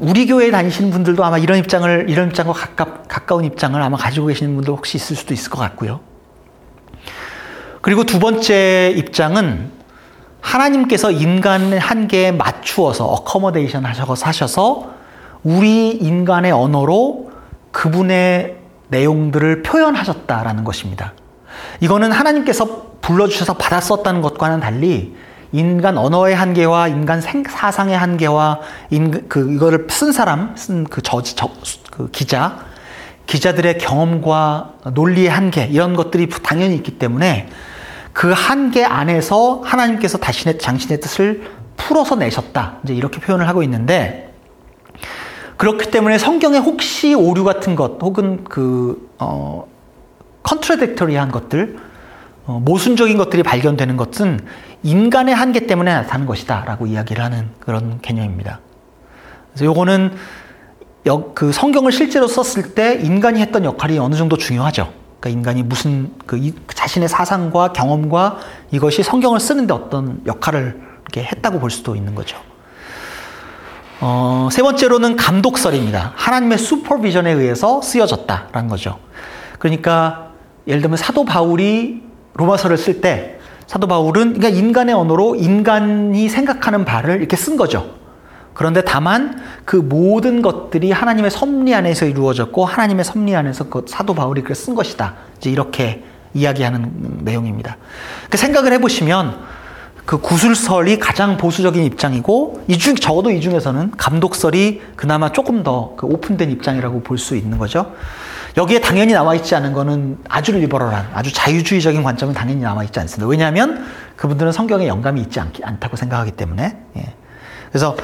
Speaker 1: 우리 교회에 다니시는 분들도 아마 이런 입장을, 이런 입장과 가깝, 가까운 입장을 아마 가지고 계시는 분들 혹시 있을 수도 있을 것 같고요. 그리고 두 번째 입장은 하나님께서 인간의 한계에 맞추어서 accommodation 하셔서 우리 인간의 언어로 그분의 내용들을 표현하셨다라는 것입니다. 이거는 하나님께서 불러주셔서 받아 썼다는 것과는 달리 인간 언어의 한계와 인간 생, 사상의 한계와 인, 그 이거를 쓴 사람 쓴 그 저자 저, 그 기자 기자들의 경험과 논리의 한계 이런 것들이 당연히 있기 때문에 그 한계 안에서 하나님께서 자신의 당신의 뜻을 풀어서 내셨다 이제 이렇게 표현을 하고 있는데 그렇기 때문에 성경에 혹시 오류 같은 것 혹은 그 어, 컨트라딕터리한 것들 어, 모순적인 것들이 발견되는 것은 인간의 한계 때문에 나타나는 것이다라고 이야기를 하는 그런 개념입니다. 그래서 요거는 그 성경을 실제로 썼을 때 인간이 했던 역할이 어느 정도 중요하죠. 그러니까 인간이 무슨 그 자신의 사상과 경험과 이것이 성경을 쓰는데 어떤 역할을 이렇게 했다고 볼 수도 있는 거죠. 어, 세 번째로는 감독설입니다. 하나님의 슈퍼비전에 의해서 쓰여졌다라는 거죠. 그러니까 예를 들면 사도 바울이 로마서를 쓸 때 사도 바울은 그러니까 인간의 언어로 인간이 생각하는 바를 이렇게 쓴 거죠. 그런데 다만 그 모든 것들이 하나님의 섭리 안에서 이루어졌고 하나님의 섭리 안에서 그 사도 바울이 그걸 쓴 것이다. 이제 이렇게 이야기하는 내용입니다. 그 생각을 해보시면 그 구술설이 가장 보수적인 입장이고 이 중 적어도 이 중에서는 감독설이 그나마 조금 더 그 오픈된 입장이라고 볼 수 있는 거죠. 여기에 당연히 나와 있지 않은 거는 아주 리버럴한 아주 자유주의적인 관점은 당연히 나와 있지 않습니다. 왜냐하면 그분들은 성경에 영감이 있지 않, 않다고 생각하기 때문에. 예. 그래서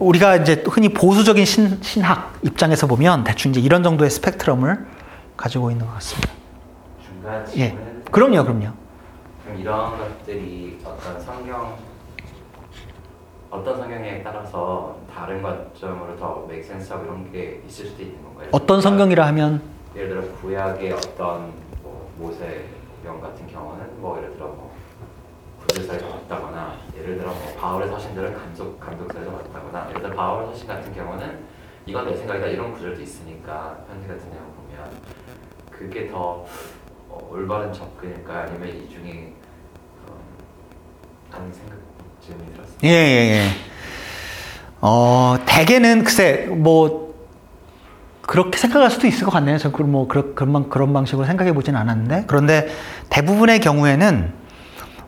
Speaker 1: 우리가 이제 흔히 보수적인 신, 신학 입장에서 보면 대충 이제 이런 정도의 스펙트럼을 가지고 있는 것 같습니다. 예. 그럼요, 그럼요.
Speaker 3: 그럼 이런 것들이 어떤 성경 어떤 성경에 따라서 다른 관점으로 더 맥센스하고 이런 게 있을 수도 있는 건가요?
Speaker 1: 어떤 성경이라 하면
Speaker 3: 예를 들어 구약의 어떤 뭐 모세경 같은 경우는 뭐 예를 들어 뭐 구절사에서 왔다거나 예를 들어 뭐 바울의 서신들은 감독 감독사에서 왔다거나 예를 들어 바울 서신 같은 경우는 이건 내 생각이다 이런 구절도 있으니까 편지 같은 내용 보면 그게 더 어, 올바른 접근일까 아니면 이 중에 어, 하는 생각쯤이 들었어요.
Speaker 1: 예, 예, 예. 어, 대개는 글쎄, 뭐, 그렇게 생각할 수도 있을 것 같네요. 저, 뭐, 그런, 그런, 그런 방식으로 생각해 보진 않았는데. 그런데 대부분의 경우에는,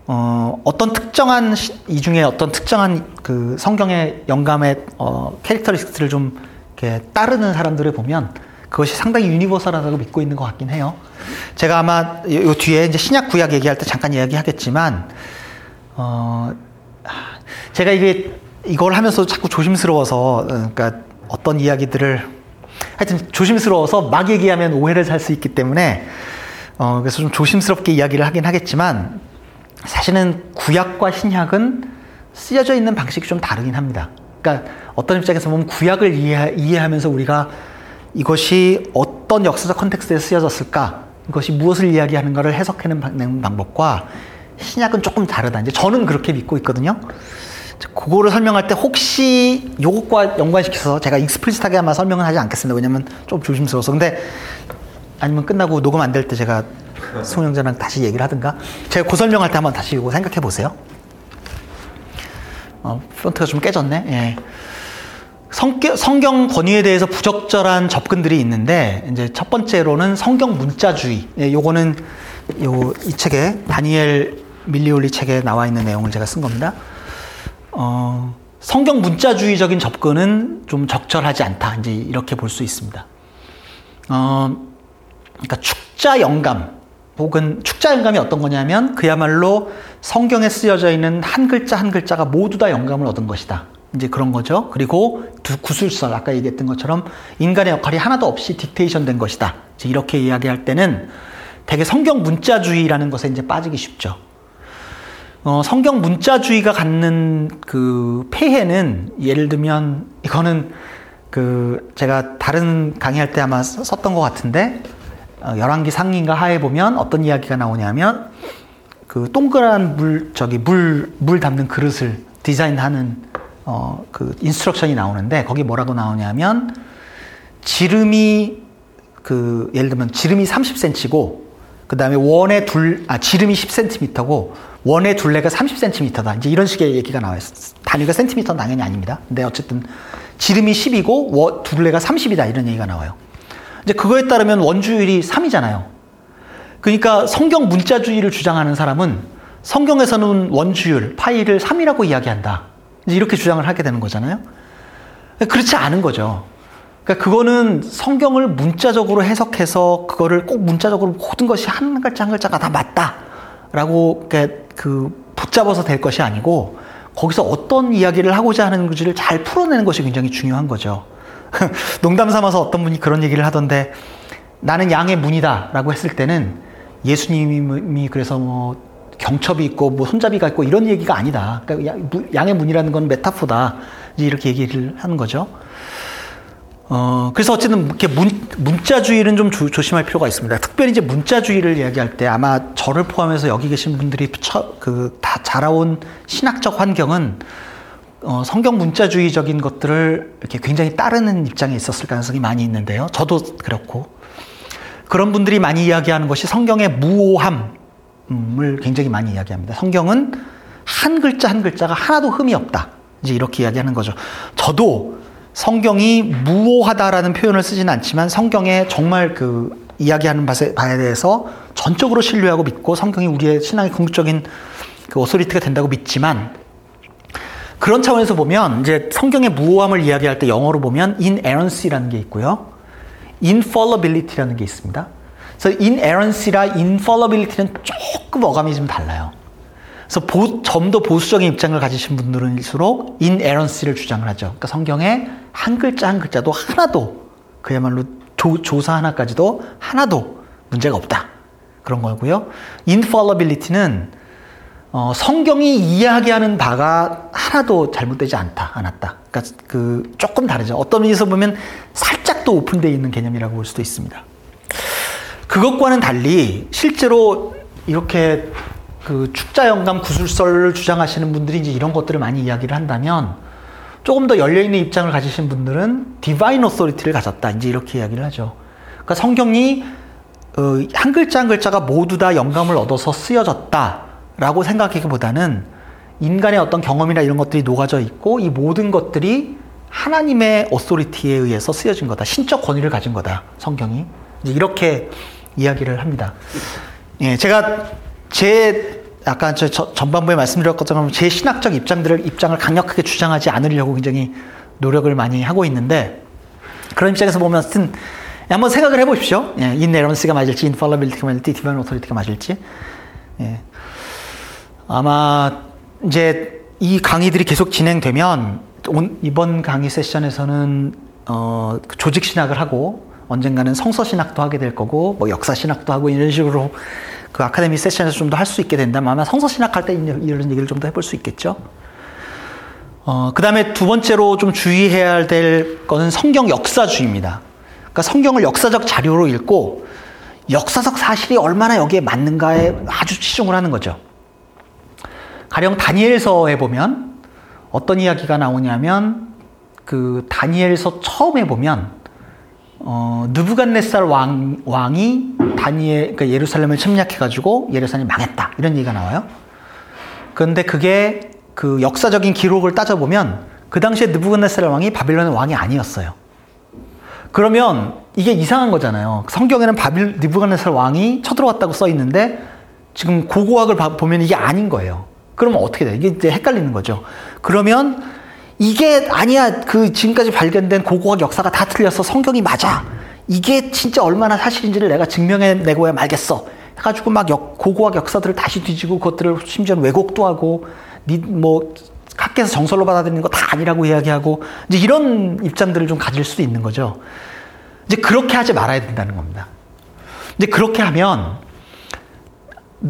Speaker 1: 어, 어떤 특정한, 이 중에 어떤 특정한 그 성경의 영감의, 어, 캐릭터리스트를 좀 이렇게 따르는 사람들을 보면 그것이 상당히 유니버설하다고 믿고 있는 것 같긴 해요. 제가 아마 요 뒤에 이제 신약 구약 얘기할 때 잠깐 이야기하겠지만, 어, 제가 이게 이걸 하면서 자꾸 조심스러워서, 어, 그러니까 어떤 이야기들을 하여튼 조심스러워서 막 얘기하면 오해를 살 수 있기 때문에, 어, 그래서 좀 조심스럽게 이야기를 하긴 하겠지만, 사실은 구약과 신약은 쓰여져 있는 방식이 좀 다르긴 합니다. 그러니까 어떤 입장에서 보면 구약을 이해, 이해하면서 우리가 이것이 어떤 역사적 context에 쓰여졌을까 것이 무엇을 이야기하는가를 해석하는 방법과 신약은 조금 다르다. 이제 저는 그렇게 믿고 있거든요. 그거를 설명할 때 혹시 요것과 연관시켜서 제가 익스플리시하게 아마 설명은 하지 않겠습니다. 왜냐면 좀 조심스러워서. 근데 아니면 끝나고 녹음 안 될 때 제가 송영자랑 다시 얘기를 하든가. 제가 그 설명할 때 한번 다시 이거 생각해 보세요. 어, 폰트가 좀 깨졌네. 예. 성격, 성경 권위에 대해서 부적절한 접근들이 있는데 이제 첫 번째로는 성경 문자주의. 예, 요거는 요 이 책에 다니엘 밀리올리 책에 나와 있는 내용을 제가 쓴 겁니다. 어, 성경 문자주의적인 접근은 좀 적절하지 않다. 이제 이렇게 볼 수 있습니다. 어, 그러니까 축자 영감 혹은 축자 영감이 어떤 거냐면 그야말로 성경에 쓰여져 있는 한 글자 한 글자가 모두 다 영감을 얻은 것이다. 이제 그런 거죠. 그리고 구술설 아까 얘기했던 것처럼 인간의 역할이 하나도 없이 딕테이션 된 것이다. 이렇게 이야기할 때는 되게 성경 문자주의라는 것에 이제 빠지기 쉽죠. 어, 성경 문자주의가 갖는 그 폐해는 예를 들면 이거는 그 제가 다른 강의할 때 아마 썼던 것 같은데 어, 열왕기 상인가 하에 보면 어떤 이야기가 나오냐면 그 동그란 물 저기 물물 담는 그릇을 디자인하는 어, 그 instruction이 나오는데 거기 뭐라고 나오냐면 지름이 그 예를 들면 지름이 30cm고 그 다음에 원의 둘, 아, 지름이 10cm고 원의 둘레가 30cm다. 이제 이런 식의 얘기가 나와요. 단위가 센티미터는 당연히 아닙니다. 근데 어쨌든 지름이 10이고 원, 둘레가 30이다. 이런 얘기가 나와요. 이제 그거에 따르면 원주율이 3이잖아요. 그러니까 성경 문자주의를 주장하는 사람은 성경에서는 원주율, 파이를 3이라고 이야기한다. 이제 이렇게 주장을 하게 되는 거잖아요. 그렇지 않은 거죠. 그러니까 그거는 성경을 문자적으로 해석해서 그거를 꼭 문자적으로 모든 것이 한 글자 한 글자가 다 맞다라고 그 붙잡아서 될 것이 아니고 거기서 어떤 이야기를 하고자 하는지를 잘 풀어내는 것이 굉장히 중요한 거죠. 농담 삼아서 어떤 분이 그런 얘기를 하던데 나는 양의 문이다라고 했을 때는 예수님이 그래서 뭐 경첩이 있고 뭐 손잡이가 있고 이런 얘기가 아니다. 그러니까 양의 문이라는 건 메타포다. 이렇게 얘기를 하는 거죠. 어, 그래서 어쨌든 이렇게 문, 문자주의는 좀 조, 조심할 필요가 있습니다. 특별히 이제 문자주의를 이야기할 때 아마 저를 포함해서 여기 계신 분들이 그, 다 자라온 신학적 환경은 어, 성경 문자주의적인 것들을 이렇게 굉장히 따르는 입장에 있었을 가능성이 많이 있는데요. 저도 그렇고. 그런 분들이 많이 이야기하는 것이 성경의 무오함을 굉장히 많이 이야기합니다. 성경은 한 글자 한 글자가 하나도 흠이 없다. 이제 이렇게 이야기하는 거죠. 저도 성경이 무오하다라는 표현을 쓰지는 않지만 성경에 정말 그 이야기하는 바에 대해서 전적으로 신뢰하고 믿고 성경이 우리의 신앙의 궁극적인 그 오소리티가 된다고 믿지만 그런 차원에서 보면 이제 성경의 무오함을 이야기할 때 영어로 보면 inerrancy라는 게 있고요. infallibility라는 게 있습니다. 그래서 inerrancy라 infallibility는 조금 어감이 좀 달라요. 그래서 보, 좀더 보수적인 입장을 가지신 분들은일수록 inerrancy를 주장을 하죠. 그러니까 성경에 한 글자 한 글자도 하나도 그야말로 조, 조사 하나까지도 하나도 문제가 없다. 그런 거고요. infallibility는 어, 성경이 이야기하는 바가 하나도 잘못되지 않다, 않았다. 그러니까 그 조금 다르죠. 어떤 의미에서 보면 살짝 더 오픈되어 있는 개념이라고 볼 수도 있습니다. 그것과는 달리 실제로 이렇게 그 축자 영감 구술설을 주장하시는 분들이 이제 이런 것들을 많이 이야기를 한다면 조금 더 열려있는 입장을 가지신 분들은 디바인 오소리티를 가졌다. 이제 이렇게 이야기를 하죠. 그러니까 성경이 어, 한 글자 한 글자가 모두 다 영감을 얻어서 쓰여졌다라고 생각하기보다는 인간의 어떤 경험이나 이런 것들이 녹아져 있고 이 모든 것들이 하나님의 authority에 의해서 쓰여진 거다. 신적 권위를 가진 거다. 성경이. 이제 이렇게 이야기를 합니다. 예, 제가 제 아까 저, 전반부에 말씀드렸던 것처럼 제 신학적 입장들을 입장을 강력하게 주장하지 않으려고 굉장히 노력을 많이 하고 있는데 그런 입장에서 보면 쓴 한번 생각을 해보십시오. 예, inerrance가 맞을지, infallibility가 맞을지, divine authority가 맞을지. 예. 아마 이제 이 강의들이 계속 진행되면 온, 이번 강의 세션에서는 어, 조직 신학을 하고 언젠가는 성서 신학도 하게 될 거고 뭐 역사 신학도 하고 이런 식으로 그 아카데미 세션에서 좀 더 할 수 있게 된다면 아마 성서 신학 할 때 이런 얘기를 좀 더 해볼 수 있겠죠. 어, 그 다음에 두 번째로 좀 주의해야 될 거는 성경 역사주의입니다. 그러니까 성경을 역사적 자료로 읽고 역사적 사실이 얼마나 여기에 맞는가에 아주 치중을 하는 거죠. 가령 다니엘서에 보면 어떤 이야기가 나오냐면 그 다니엘서 처음에 보면 어, 느부갓네살 왕, 왕이 다니엘 그러니까 예루살렘을 침략해 가지고 예루살렘이 망했다 이런 얘기가 나와요. 그런데 그게 그 역사적인 기록을 따져보면 그 당시에 느부갓네살 왕이 바빌론의 왕이 아니었어요. 그러면 이게 이상한 거잖아요. 성경에는 바빌 느부갓네살 왕이 쳐들어왔다고 써 있는데 지금 고고학을 보면 이게 아닌 거예요. 그러면 어떻게 돼? 이게 이제 헷갈리는 거죠. 그러면 이게 아니야. 그 지금까지 발견된 고고학 역사가 다 틀려서 성경이 맞아. 이게 진짜 얼마나 사실인지를 내가 증명해내고야 말겠어. 해가지고 막 역, 고고학 역사들을 다시 뒤지고 그것들을 심지어는 왜곡도 하고 뭐 학계에서 정설로 받아들이는 거 다 아니라고 이야기하고 이제 이런 입장들을 좀 가질 수도 있는 거죠. 이제 그렇게 하지 말아야 된다는 겁니다. 이제 그렇게 하면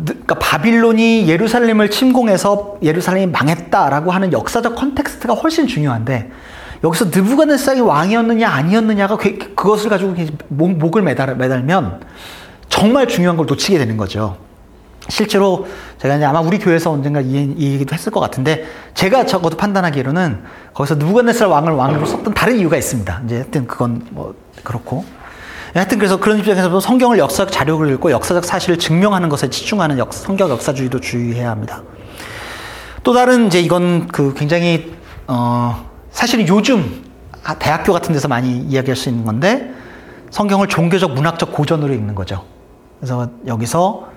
Speaker 1: 그러니까 바빌론이 예루살렘을 침공해서 예루살렘이 망했다라고 하는 역사적 context가 훨씬 중요한데 여기서 느부갓네살이 왕이었느냐 아니었느냐가 그, 그것을 가지고 목, 을 매달, 매달면 정말 중요한 걸 놓치게 되는 거죠. 실제로 제가 이제 아마 우리 교회에서 언젠가 이, 이 얘기도 했을 것 같은데 제가 적어도 판단하기로는 거기서 느부갓네살 왕을 왕으로 썼던 다른 이유가 있습니다. 이제 하여튼 그건 뭐 그렇고 하여튼 그래서 그런 입장에서 성경을 역사적 자료를 읽고 역사적 사실을 증명하는 것에 집중하는 역, 성경 역사주의도 주의해야 합니다. 또 다른 이제 이건 그 굉장히 어 사실은 요즘 대학교 같은 데서 많이 이야기할 수 있는 건데 성경을 종교적 문학적 고전으로 읽는 거죠. 그래서 여기서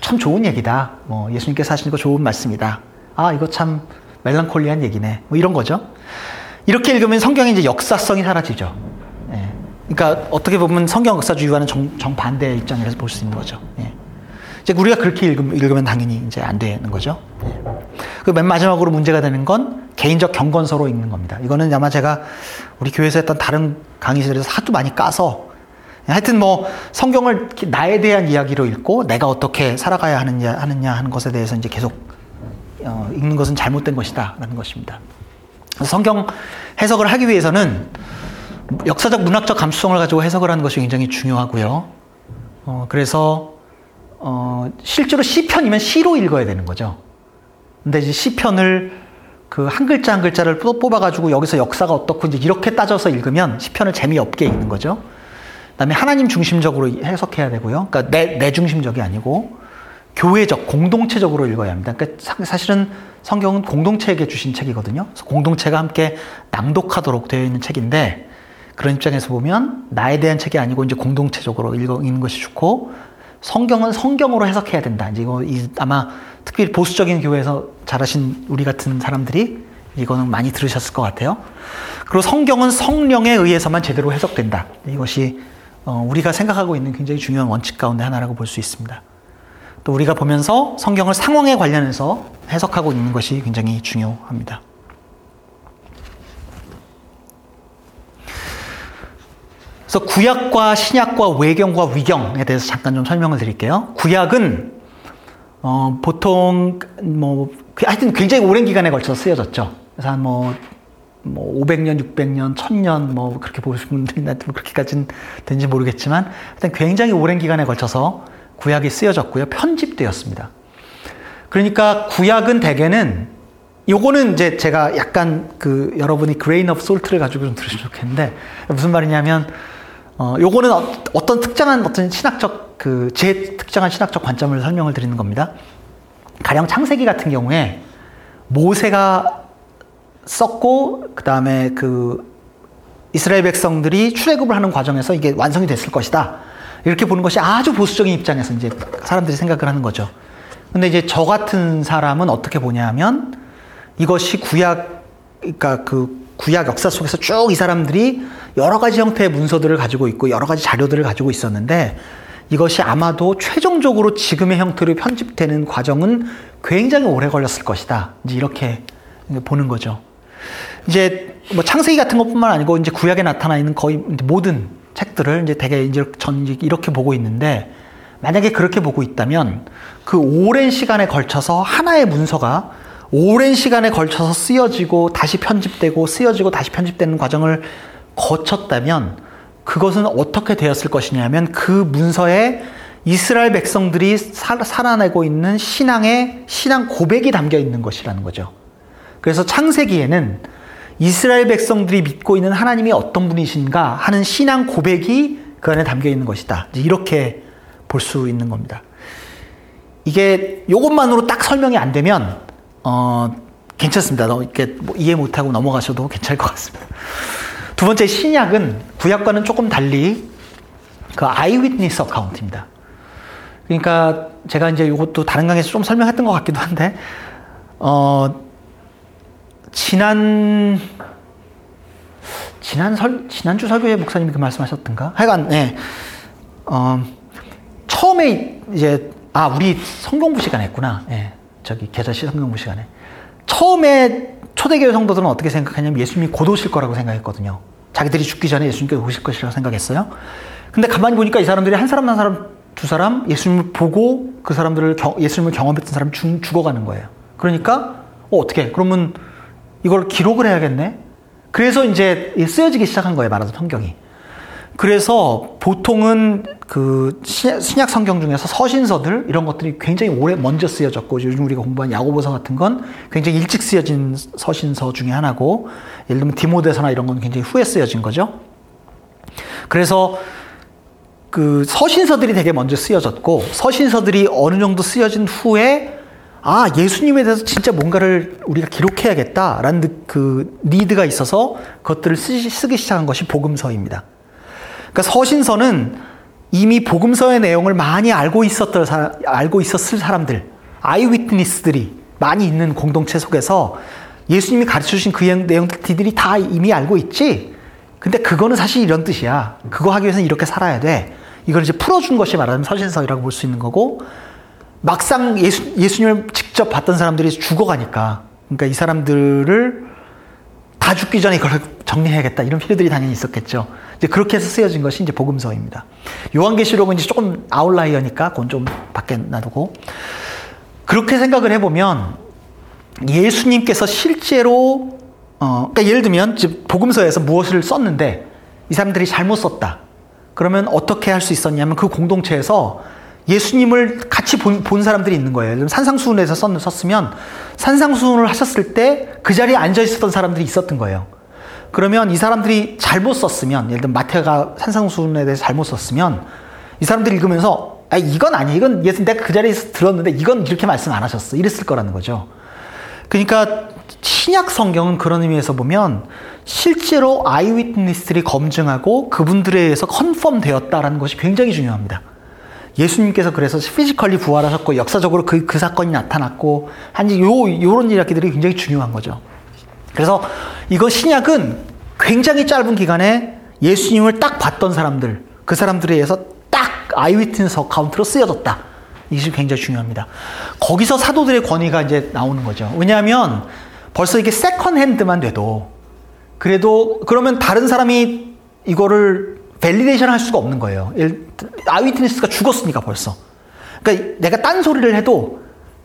Speaker 1: 참 좋은 얘기다. 뭐 예수님께서 하시는 거 좋은 말씀이다. 아 이거 참 멜랑콜리한 얘기네. 뭐 이런 거죠. 이렇게 읽으면 성경의 이제 역사성이 사라지죠. 그러니까 어떻게 보면 성경 역사주의와는 정, 정반대 입장에서 볼 수 있는 거죠. 예. 이제 우리가 그렇게 읽으면, 읽으 면 당연히 이제 안 되는 거죠. 예. 그맨 마지막으로 문제가 되는 건 개인적 경건서로 읽는 겁니다. 이거는 아마 제가 우리 교회에서 했던 다른 강의실에서 하도 많이 까서 하여튼 뭐 성경을 나에 대한 이야기로 읽고 내가 어떻게 살아가야 하느냐 하느냐 하는 것에 대해서 이제 계속 어, 읽는 것은 잘못된 것이다라는 것입니다. 성경 해석을 하기 위해서는 역사적 문학적 감수성을 가지고 해석을 하는 것이 굉장히 중요하고요. 어, 그래서 어, 실제로 시편이면 시로 읽어야 되는 거죠. 근데 이제 시편을 그 한 글자 한 글자를 뽑아가지고 여기서 역사가 어떻고 이제 이렇게 따져서 읽으면 시편을 재미없게 읽는 거죠. 그다음에 하나님 중심적으로 해석해야 되고요. 그러니까 내, 내 중심적이 아니고 교회적, 공동체적으로 읽어야 합니다. 그러니까 사실은 성경은 공동체에게 주신 책이거든요. 공동체가 함께 낭독하도록 되어 있는 책인데 그런 입장에서 보면 나에 대한 책이 아니고 이제 공동체적으로 읽는 것이 좋고 성경은 성경으로 해석해야 된다. 이제 이거 아마 특히 보수적인 교회에서 자라신 우리 같은 사람들이 이거는 많이 들으셨을 것 같아요. 그리고 성경은 성령에 의해서만 제대로 해석된다. 이것이 어, 우리가 생각하고 있는 굉장히 중요한 원칙 가운데 하나라고 볼 수 있습니다. 또 우리가 보면서 성경을 상황에 관련해서 해석하고 있는 것이 굉장히 중요합니다. 그래서 구약과 신약과 외경과 위경에 대해서 잠깐 좀 설명을 드릴게요. 구약은 어, 보통 뭐 하여튼 굉장히 오랜 기간에 걸쳐서 쓰여졌죠. 그래서 한뭐 뭐 500년, 600년, 1000년 뭐 그렇게 보시면 되는데 뭐 그렇게까지는 된지 모르겠지만 하여튼 굉장히 오랜 기간에 걸쳐서 구약이 쓰여졌고요. 편집되었습니다. 그러니까 구약은 대개는 요거는 이제 제가 약간 그 여러분이 grain of salt를 가지고 좀 들으시면 좋겠는데 무슨 말이냐면 어, 요거는 어, 떤 특정한 어떤 신학적 그 제 특정한 신학적 관점을 설명을 드리는 겁니다. 가령 창세기 같은 경우에 모세가 썼고 그 다음에 그 이스라엘 백성들이 출애굽을 하는 과정에서 이게 완성이 됐을 것이다. 이렇게 보는 것이 아주 보수적인 입장에서 이제 사람들이 생각을 하는 거죠. 근데 이제 저 같은 사람은 어떻게 보냐면 이것이 구약 그러니까 그 구약 역사 속에서 쭉 이 사람들이 여러 가지 형태의 문서들을 가지고 있고 여러 가지 자료들을 가지고 있었는데 이것이 아마도 최종적으로 지금의 형태로 편집되는 과정은 굉장히 오래 걸렸을 것이다. 이제 이렇게 보는 거죠. 이제 뭐 창세기 같은 것뿐만 아니고 이제 구약에 나타나 있는 거의 모든 책들을 이제 대개 이제 전 이렇게 보고 있는데 만약에 그렇게 보고 있다면 그 오랜 시간에 걸쳐서 하나의 문서가 오랜 시간에 걸쳐서 쓰여지고 다시 편집되고 쓰여지고 다시 편집되는 과정을 거쳤다면 그것은 어떻게 되었을 것이냐면 그 문서에 이스라엘 백성들이 살, 살아내고 있는 신앙의 신앙 고백이 담겨 있는 것이라는 거죠. 그래서 창세기에는 이스라엘 백성들이 믿고 있는 하나님이 어떤 분이신가 하는 신앙 고백이 그 안에 담겨 있는 것이다. 이렇게 볼 수 있는 겁니다. 이게 이것만으로 딱 설명이 안 되면 어, 괜찮습니다. 너 이렇게 뭐 이해 못하고 넘어가셔도 괜찮을 것 같습니다. 두 번째 신약은 구약과는 조금 달리 그 아이위트니스 어카운트입니다. 그러니까 제가 이제 이것도 다른 강에서 좀 설명했던 것 같기도 한데 어 지난 지난 설 지난주 설교에 목사님이 그 말씀하셨던가? 하여간 네. 어 처음에 이제 아 우리 성경부 시간에 했구나. 예. 저기 계좌시 성경부 시간에 처음에 초대교회 성도들은 어떻게 생각하냐면 예수님이 곧 오실 거라고 생각했거든요. 자기들이 죽기 전에 예수님께서 오실 것이라고 생각했어요. 근데 가만히 보니까 이 사람들이 한 사람 한 사람 두 사람 예수님을 보고 그 사람들을 경, 예수님을 경험했던 사람이 죽, 죽어가는 거예요. 그러니까 어, 어떻게? 그러면 이걸 기록을 해야겠네. 그래서 이제 쓰여지기 시작한 거예요. 말하자면 성경이. 그래서 보통은 그 신약 성경 중에서 서신서들 이런 것들이 굉장히 오래 먼저 쓰여졌고 요즘 우리가 공부한 야고보서 같은 건 굉장히 일찍 쓰여진 서신서 중에 하나고 예를 들면 디모데서나 이런 건 굉장히 후에 쓰여진 거죠. 그래서 그 서신서들이 되게 먼저 쓰여졌고 서신서들이 어느 정도 쓰여진 후에 아 예수님에 대해서 진짜 뭔가를 우리가 기록해야겠다라는 그 니드가 있어서 그것들을 쓰기, 시작한 것이 복음서입니다. 그러니까 서신서는 이미 복음서의 내용을 많이 알고 있었던 사, 알고 있었을 사람들, 아이위트니스들이 많이 있는 공동체 속에서 예수님이 가르쳐 주신 그 내용들이 다 이미 알고 있지. 근데 그거는 사실 이런 뜻이야. 그거 하기 위해서는 이렇게 살아야 돼. 이걸 이제 풀어준 것이 말하자면 서신서이라고 볼 수 있는 거고, 막상 예수, 예수님을 직접 봤던 사람들이 죽어가니까, 그러니까 이 사람들을 다 죽기 전에 이걸 정리해야겠다. 이런 필요들이 당연히 있었겠죠. 이제 그렇게 해서 쓰여진 것이 이제 복음서입니다. 요한계시록은 이제 조금 아웃라이어니까 그건 좀 밖에 놔두고. 그렇게 생각을 해보면 예수님께서 실제로, 어, 그러니까 예를 들면 복음서에서 무엇을 썼는데 이 사람들이 잘못 썼다. 그러면 어떻게 할 수 있었냐면 그 공동체에서 예수님을 같이 본, 본 사람들이 있는 거예요. 산상수훈에서 썼, 썼으면 산상수훈을 하셨을 때 그 자리에 앉아 있었던 사람들이 있었던 거예요. 그러면 이 사람들이 잘못 썼으면, 예를 들면 마태가 산상수훈에 대해서 잘못 썼으면 이 사람들이 읽으면서 아, 이건 아니야. 이건 예수 내가 그 자리에서 들었는데 이건 이렇게 말씀 안 하셨어. 이랬을 거라는 거죠. 그러니까 신약 성경은 그런 의미에서 보면 실제로 eyewitness들이 검증하고 그분들에 의해서 confirm 되었다라는 것이 굉장히 중요합니다. 예수님께서 그래서 physically 부활하셨고 역사적으로 그, 그 사건이 나타났고 한지 요, 요런 이야기들이 굉장히 중요한 거죠. 그래서 이거 신약은 굉장히 짧은 기간에 예수님을 딱 봤던 사람들, 그 사람들에 의해서 딱 eyewitness account로 쓰여졌다. 이것이 굉장히 중요합니다. 거기서 사도들의 권위가 이제 나오는 거죠. 왜냐하면 벌써 이게 second hand만 돼도 그래도 그러면 다른 사람이 이거를 validation 할 수가 없는 거예요. eyewitness가 죽었으니까 벌써. 그러니까 내가 딴 소리를 해도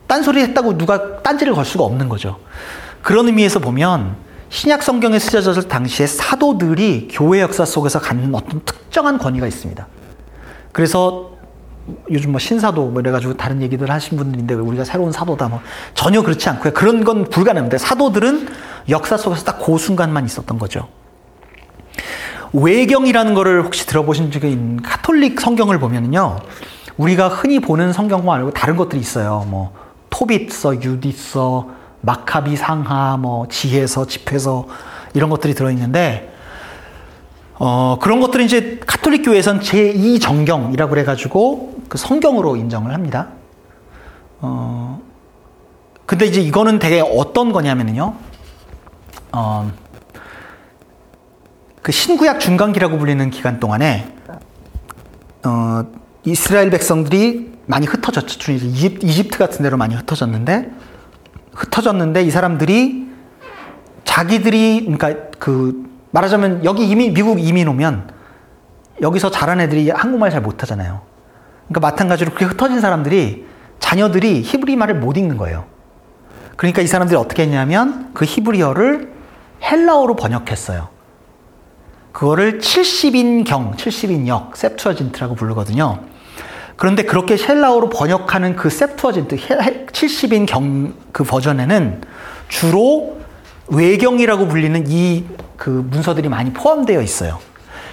Speaker 1: 딴 소리 했다고 누가 딴지를 걸 수가 없는 거죠. 그런 의미에서 보면 신약 성경에 쓰여졌을 당시에 사도들이 교회 역사 속에서 갖는 어떤 특정한 권위가 있습니다. 그래서 요즘 뭐 신사도 뭐 이래가지고 다른 얘기들 하신 분들인데 우리가 새로운 사도다 뭐 전혀 그렇지 않고요. 그런 건 불가능합니다. 사도들은 역사 속에서 딱 그 순간만 있었던 거죠. 외경이라는 거를 혹시 들어보신 적이 있는 카톨릭 성경을 보면요. 우리가 흔히 보는 성경만 말고 다른 것들이 있어요. 뭐 토빗서, 유디서, 마카비 상하, 뭐 지혜서, 집회서 이런 것들이 들어 있는데 어, 그런 것들은 이제 카톨릭 교회에선 제2 정경이라고 그래 가지고 그 성경으로 인정을 합니다. 어, 근데 이제 이거는 되게 어떤 거냐면요. 어, 그 신구약 중간기라고 불리는 기간 동안에 어, 이스라엘 백성들이 많이 흩어졌죠. 이집, 이집트 같은 데로 많이 흩어졌는데 흩어졌는데 이 사람들이 자기들이 그러니까 그 말하자면 여기 이미 미국 이민 오면 여기서 자란 애들이 한국말 잘 못하잖아요. 그러니까 마찬가지로 그렇게 흩어진 사람들이 자녀들이 히브리 말을 못 읽는 거예요. 그러니까 이 사람들이 어떻게 했냐면 그 히브리어를 헬라어로 번역했어요. 그거를 70인경, 70인역, 셉투어진트라고 부르거든요. 그런데 그렇게 헬라어로 번역하는 그 셉투어진트, 70인경 그 버전에는 주로 외경이라고 불리는 이 그 문서들이 많이 포함되어 있어요.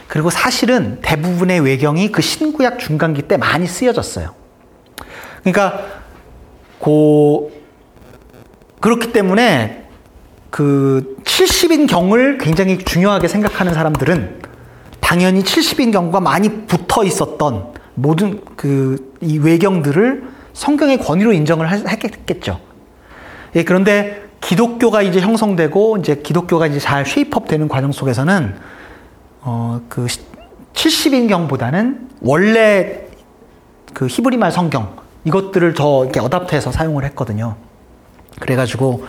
Speaker 1: 그리고 사실은 대부분의 외경이 그 신구약 중간기 때 많이 쓰여졌어요. 그러니까 고 그렇기 때문에 그 70인 경을 굉장히 중요하게 생각하는 사람들은 당연히 70인 경과 많이 붙어 있었던 모든 그 이 외경들을 성경의 권위로 인정을 했겠죠. 예, 그런데 기독교가 이제 형성되고 이제 기독교가 이제 잘 쉐입업 되는 과정 속에서는 어, 그 70인경보다는 원래 그 히브리말 성경 이것들을 더 이렇게 어답트해서 사용을 했거든요. 그래가지고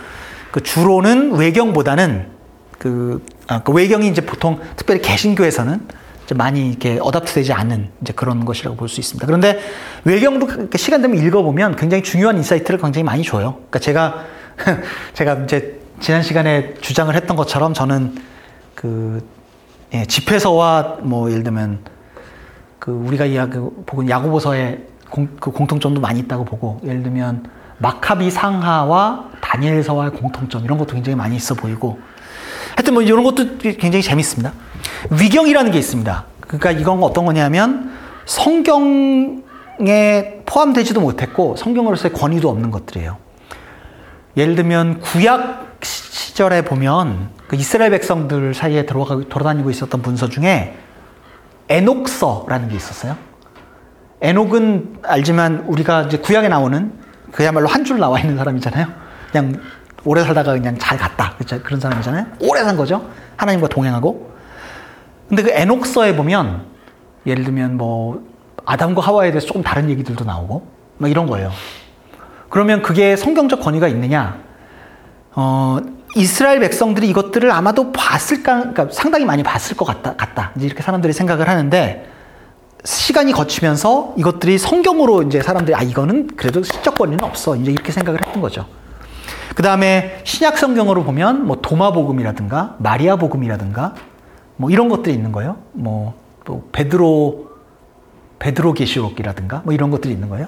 Speaker 1: 그 주로는 외경보다는 그, 아, 그 외경이 이제 보통 특별히 개신교에서는 많이 이렇게 adopt되지 않는 이제 그런 것이라고 볼 수 있습니다. 그런데 외경도 시간 되면 읽어보면 굉장히 중요한 insight를 굉장히 많이 줘요. 그러니까 제가 제가 이제 지난 시간에 주장을 했던 것처럼 저는 그 예, 집회서와 뭐 예를 들면 그 우리가 이야기 보고 야고보서에 공, 그 공통점도 많이 있다고 보고 예를 들면 마카비 상하와 다니엘서와의 공통점 이런 것도 굉장히 많이 있어 보이고 하여튼 뭐 이런 것도 굉장히 재밌습니다. 위경이라는 게 있습니다. 그러니까 이건 어떤 거냐면 성경에 포함되지도 못했고 성경으로서의 권위도 없는 것들이에요. 예를 들면 구약 시절에 보면 그 이스라엘 백성들 사이에 돌아다니고 있었던 문서 중에 에녹서라는 게 있었어요. 에녹은 알지만 우리가 이제 구약에 나오는 그야말로 한 줄 나와 있는 사람이잖아요. 그냥 오래 살다가 그냥 잘 갔다. 그렇죠? 그런 사람이잖아요. 오래 산 거죠. 하나님과 동행하고. 근데 그 에녹서에 보면 예를 들면 뭐 아담과 하와에 대해서 조금 다른 얘기들도 나오고 막 이런 거예요. 그러면 그게 성경적 권위가 있느냐? 어, 이스라엘 백성들이 이것들을 아마도 봤을까, 그러니까 상당히 많이 봤을 것 같다, 같다. 이제 이렇게 사람들이 생각을 하는데, 시간이 거치면서 이것들이 성경으로 이제 사람들이, 아, 이거는 그래도 시적 권위는 없어. 이제 이렇게 생각을 했던 거죠. 그 다음에 신약 성경으로 보면 뭐 도마복음이라든가 마리아복음이라든가 뭐 이런 것들이 있는 거예요. 뭐, 또 베드로, 베드로 계시록이라든가 뭐 이런 것들이 있는 거예요.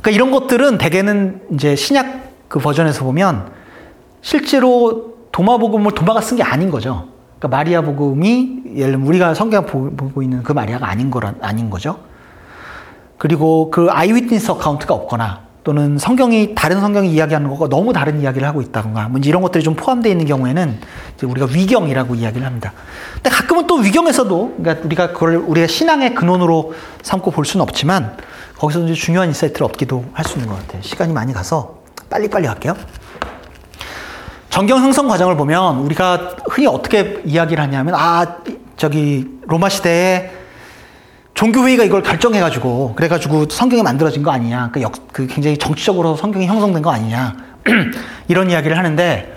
Speaker 1: 그러니까 이런 것들은 대개는 이제 신약 그 버전에서 보면 실제로 도마복음을 도마가 쓴 게 아닌 거죠. 그러니까 마리아 복음이 예를 들면 우리가 성경 보고 있는 그 마리아가 아닌 거란 아닌 거죠. 그리고 그 eyewitness account가 없거나 또는 성경이 다른 성경이 이야기하는 것과 너무 다른 이야기를 하고 있다거나 뭐 이런 것들이 좀 포함되어 있는 경우에는 우리가 위경이라고 이야기를 합니다. 근데 가끔은 또 위경에서도 그러니까 우리가 그걸 우리가 신앙의 근원으로 삼고 볼 수는 없지만 거기서 이제 중요한 insight를 얻기도 할 수 있는 것 같아요. 시간이 많이 가서 빨리빨리 갈게요. 정경 형성 과정을 보면 우리가 흔히 어떻게 이야기를 하냐면 아 저기 로마 시대에 종교회의가 이걸 결정해가지고 그래가지고 성경이 만들어진 거 아니냐. 그, 역, 그 굉장히 정치적으로 성경이 형성된 거 아니냐. 이런 이야기를 하는데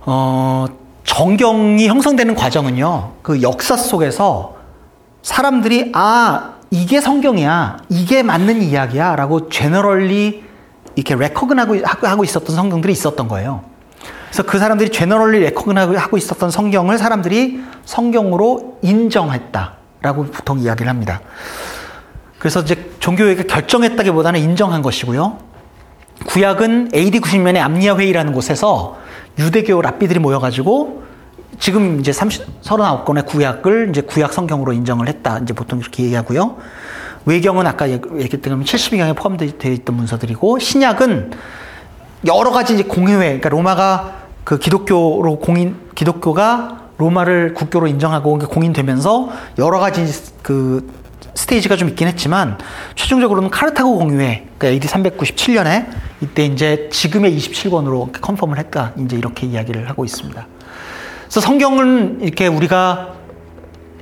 Speaker 1: 어, 정경이 형성되는 과정은요 그 역사 속에서 사람들이 아 이게 성경이야 이게 맞는 이야기야 라고 제너럴리 이렇게 레코근하고 하고 있었던 성경들이 있었던 거예요. 그래서 그 사람들이 제너럴리 레코근하고 있었던 성경을 사람들이 성경으로 인정했다 라고 보통 이야기를 합니다. 그래서 이제 종교회가 결정했다기보다는 인정한 것이고요. 구약은 AD 90년에 암니아 회의라는 곳에서 유대교 랍비들이 모여가지고 지금 이제 30, 39권의 구약을 이제 구약 성경으로 인정을 했다. 이제 보통 이렇게 얘기하고요. 외경은 아까 얘기했던 72경에 포함되어 있던 문서들이고 신약은 여러 가지 이제 공회회, 그러니까 로마가 그 기독교로 공인, 기독교가 로마를 국교로 인정하고 공인되면서 여러 가지 그 스테이지가 좀 있긴 했지만 최종적으로는 카르타고 공유회, 그러니까 AD 397년에 이때 이제 지금의 27권으로 컨펌을 했다. 이제 이렇게 이야기를 하고 있습니다. 그래서 성경은 이렇게 우리가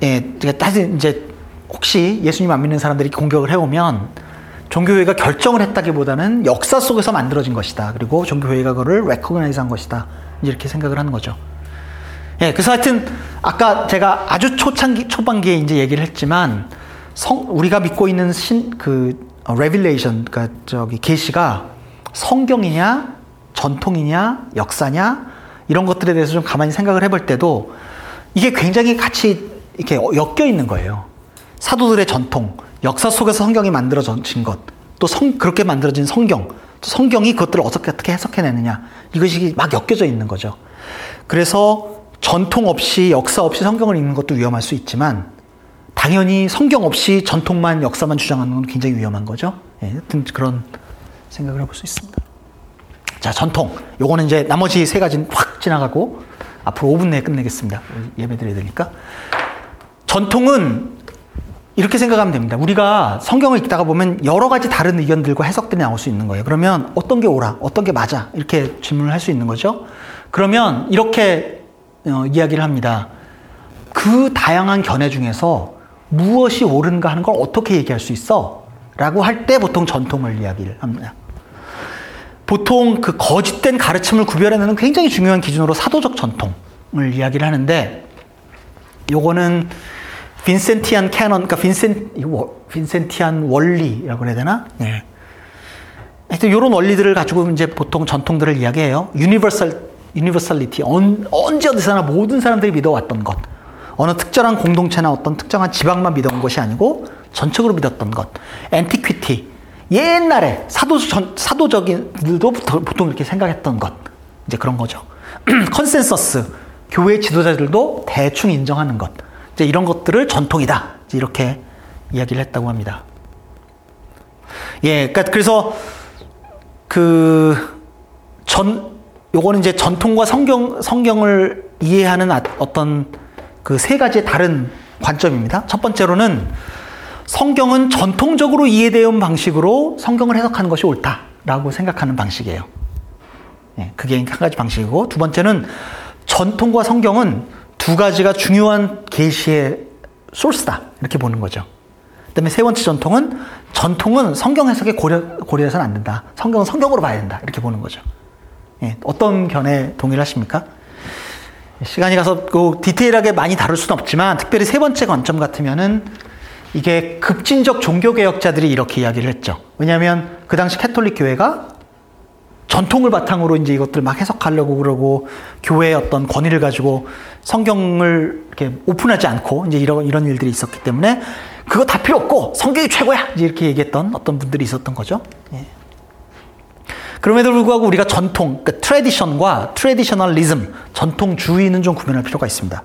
Speaker 1: 예, 다시 이제 혹시 예수님 안 믿는 사람들이 공격을 해오면 종교회의가 결정을 했다기보다는 역사 속에서 만들어진 것이다. 그리고 종교회의가 그거를 recognize 한 것이다. 이렇게 생각을 하는 거죠. 예, 그래서 하여튼 아까 제가 아주 초창기 초반기에 이제 얘기를 했지만 성 우리가 믿고 있는 신 그 revelation 그러니까 저기 계시가 성경이냐 전통이냐 역사냐 이런 것들에 대해서 좀 가만히 생각을 해볼 때도 이게 굉장히 같이 이렇게 엮여 있는 거예요. 사도들의 전통, 역사 속에서 성경이 만들어진 것, 또 성, 그렇게 만들어진 성경, 또 성경이 그것들을 어떻게, 어떻게 해석해내느냐. 이것이 막 엮여져 있는 거죠. 그래서 전통 없이, 역사 없이 성경을 읽는 것도 위험할 수 있지만, 당연히 성경 없이 전통만, 역사만 주장하는 건 굉장히 위험한 거죠. 예, 하여튼 그런 생각을 해볼 수 있습니다. 자, 전통. 요거는 이제 나머지 세 가지는 확 지나가고, 앞으로 5분 내에 끝내겠습니다. 예배 드려야 되니까. 전통은 이렇게 생각하면 됩니다. 우리가 성경을 읽다가 보면 여러 가지 다른 의견들과 해석들이 나올 수 있는 거예요. 그러면 어떤 게 옳아, 어떤 게 맞아 이렇게 질문을 할 수 있는 거죠. 그러면 이렇게 어, 이야기를 합니다. 그 다양한 견해 중에서 무엇이 옳은가 하는 걸 어떻게 얘기할 수 있어? 라고 할 때 보통 전통을 이야기를 합니다. 보통 그 거짓된 가르침을 구별해내는 굉장히 중요한 기준으로 사도적 전통을 이야기를 하는데 요거는 Vincentian canon, 그러니까 Vincen, Vincentian 원리라고 해야 되나? 네. 하여튼 이런 원리들을 가지고 이제 보통 전통들을 이야기해요. Universal, universality. 언제 어디서나 모든 사람들이 믿어왔던 것. 어느 특정한 공동체나 어떤 특정한 지방만 믿어온 것이 아니고 전적으로 믿었던 것. Antiquity. 옛날에 사도, 전, 사도 적인들도 보통 이렇게 생각했던 것. 이제 그런 거죠. 컨센서스. 교회 지도자들도 대충 인정하는 것. 이제 이런 것들을 전통이다. 이렇게 이야기를 했다고 합니다. 예, 그러니까 그래서 그 전 요거는 이제 전통과 성경 성경을 이해하는 아, 어떤 그 세 가지의 다른 관점입니다. 첫 번째로는 성경은 전통적으로 이해되어 온 방식으로 성경을 해석하는 것이 옳다라고 생각하는 방식이에요. 예, 그게 한 가지 방식이고 두 번째는 전통과 성경은 두 가지가 중요한 계시의 소스다 이렇게 보는 거죠. 그다음에 세 번째 전통은 전통은 성경 해석에 고려 고려해서는 안 된다. 성경은 성경으로 봐야 된다 이렇게 보는 거죠. 예, 어떤 견해 동의를 하십니까? 시간이 가서 그 디테일하게 많이 다룰 수는 없지만 특별히 세 번째 관점 같으면은 이게 급진적 종교 개혁자들이 이렇게 이야기를 했죠. 왜냐하면 그 당시 캐톨릭 교회가 전통을 바탕으로 이제 이것들 막 해석하려고 그러고 교회의 어떤 권위를 가지고 성경을 이렇게 오픈하지 않고 이제 이런 이런 일들이 있었기 때문에 그거 다 필요 없고 성경이 최고야 이제 이렇게 얘기했던 어떤 분들이 있었던 거죠. 예. 그럼에도 불구하고 우리가 전통, 그러니까 tradition과 traditionalism, 전통주의는 좀 구분할 필요가 있습니다.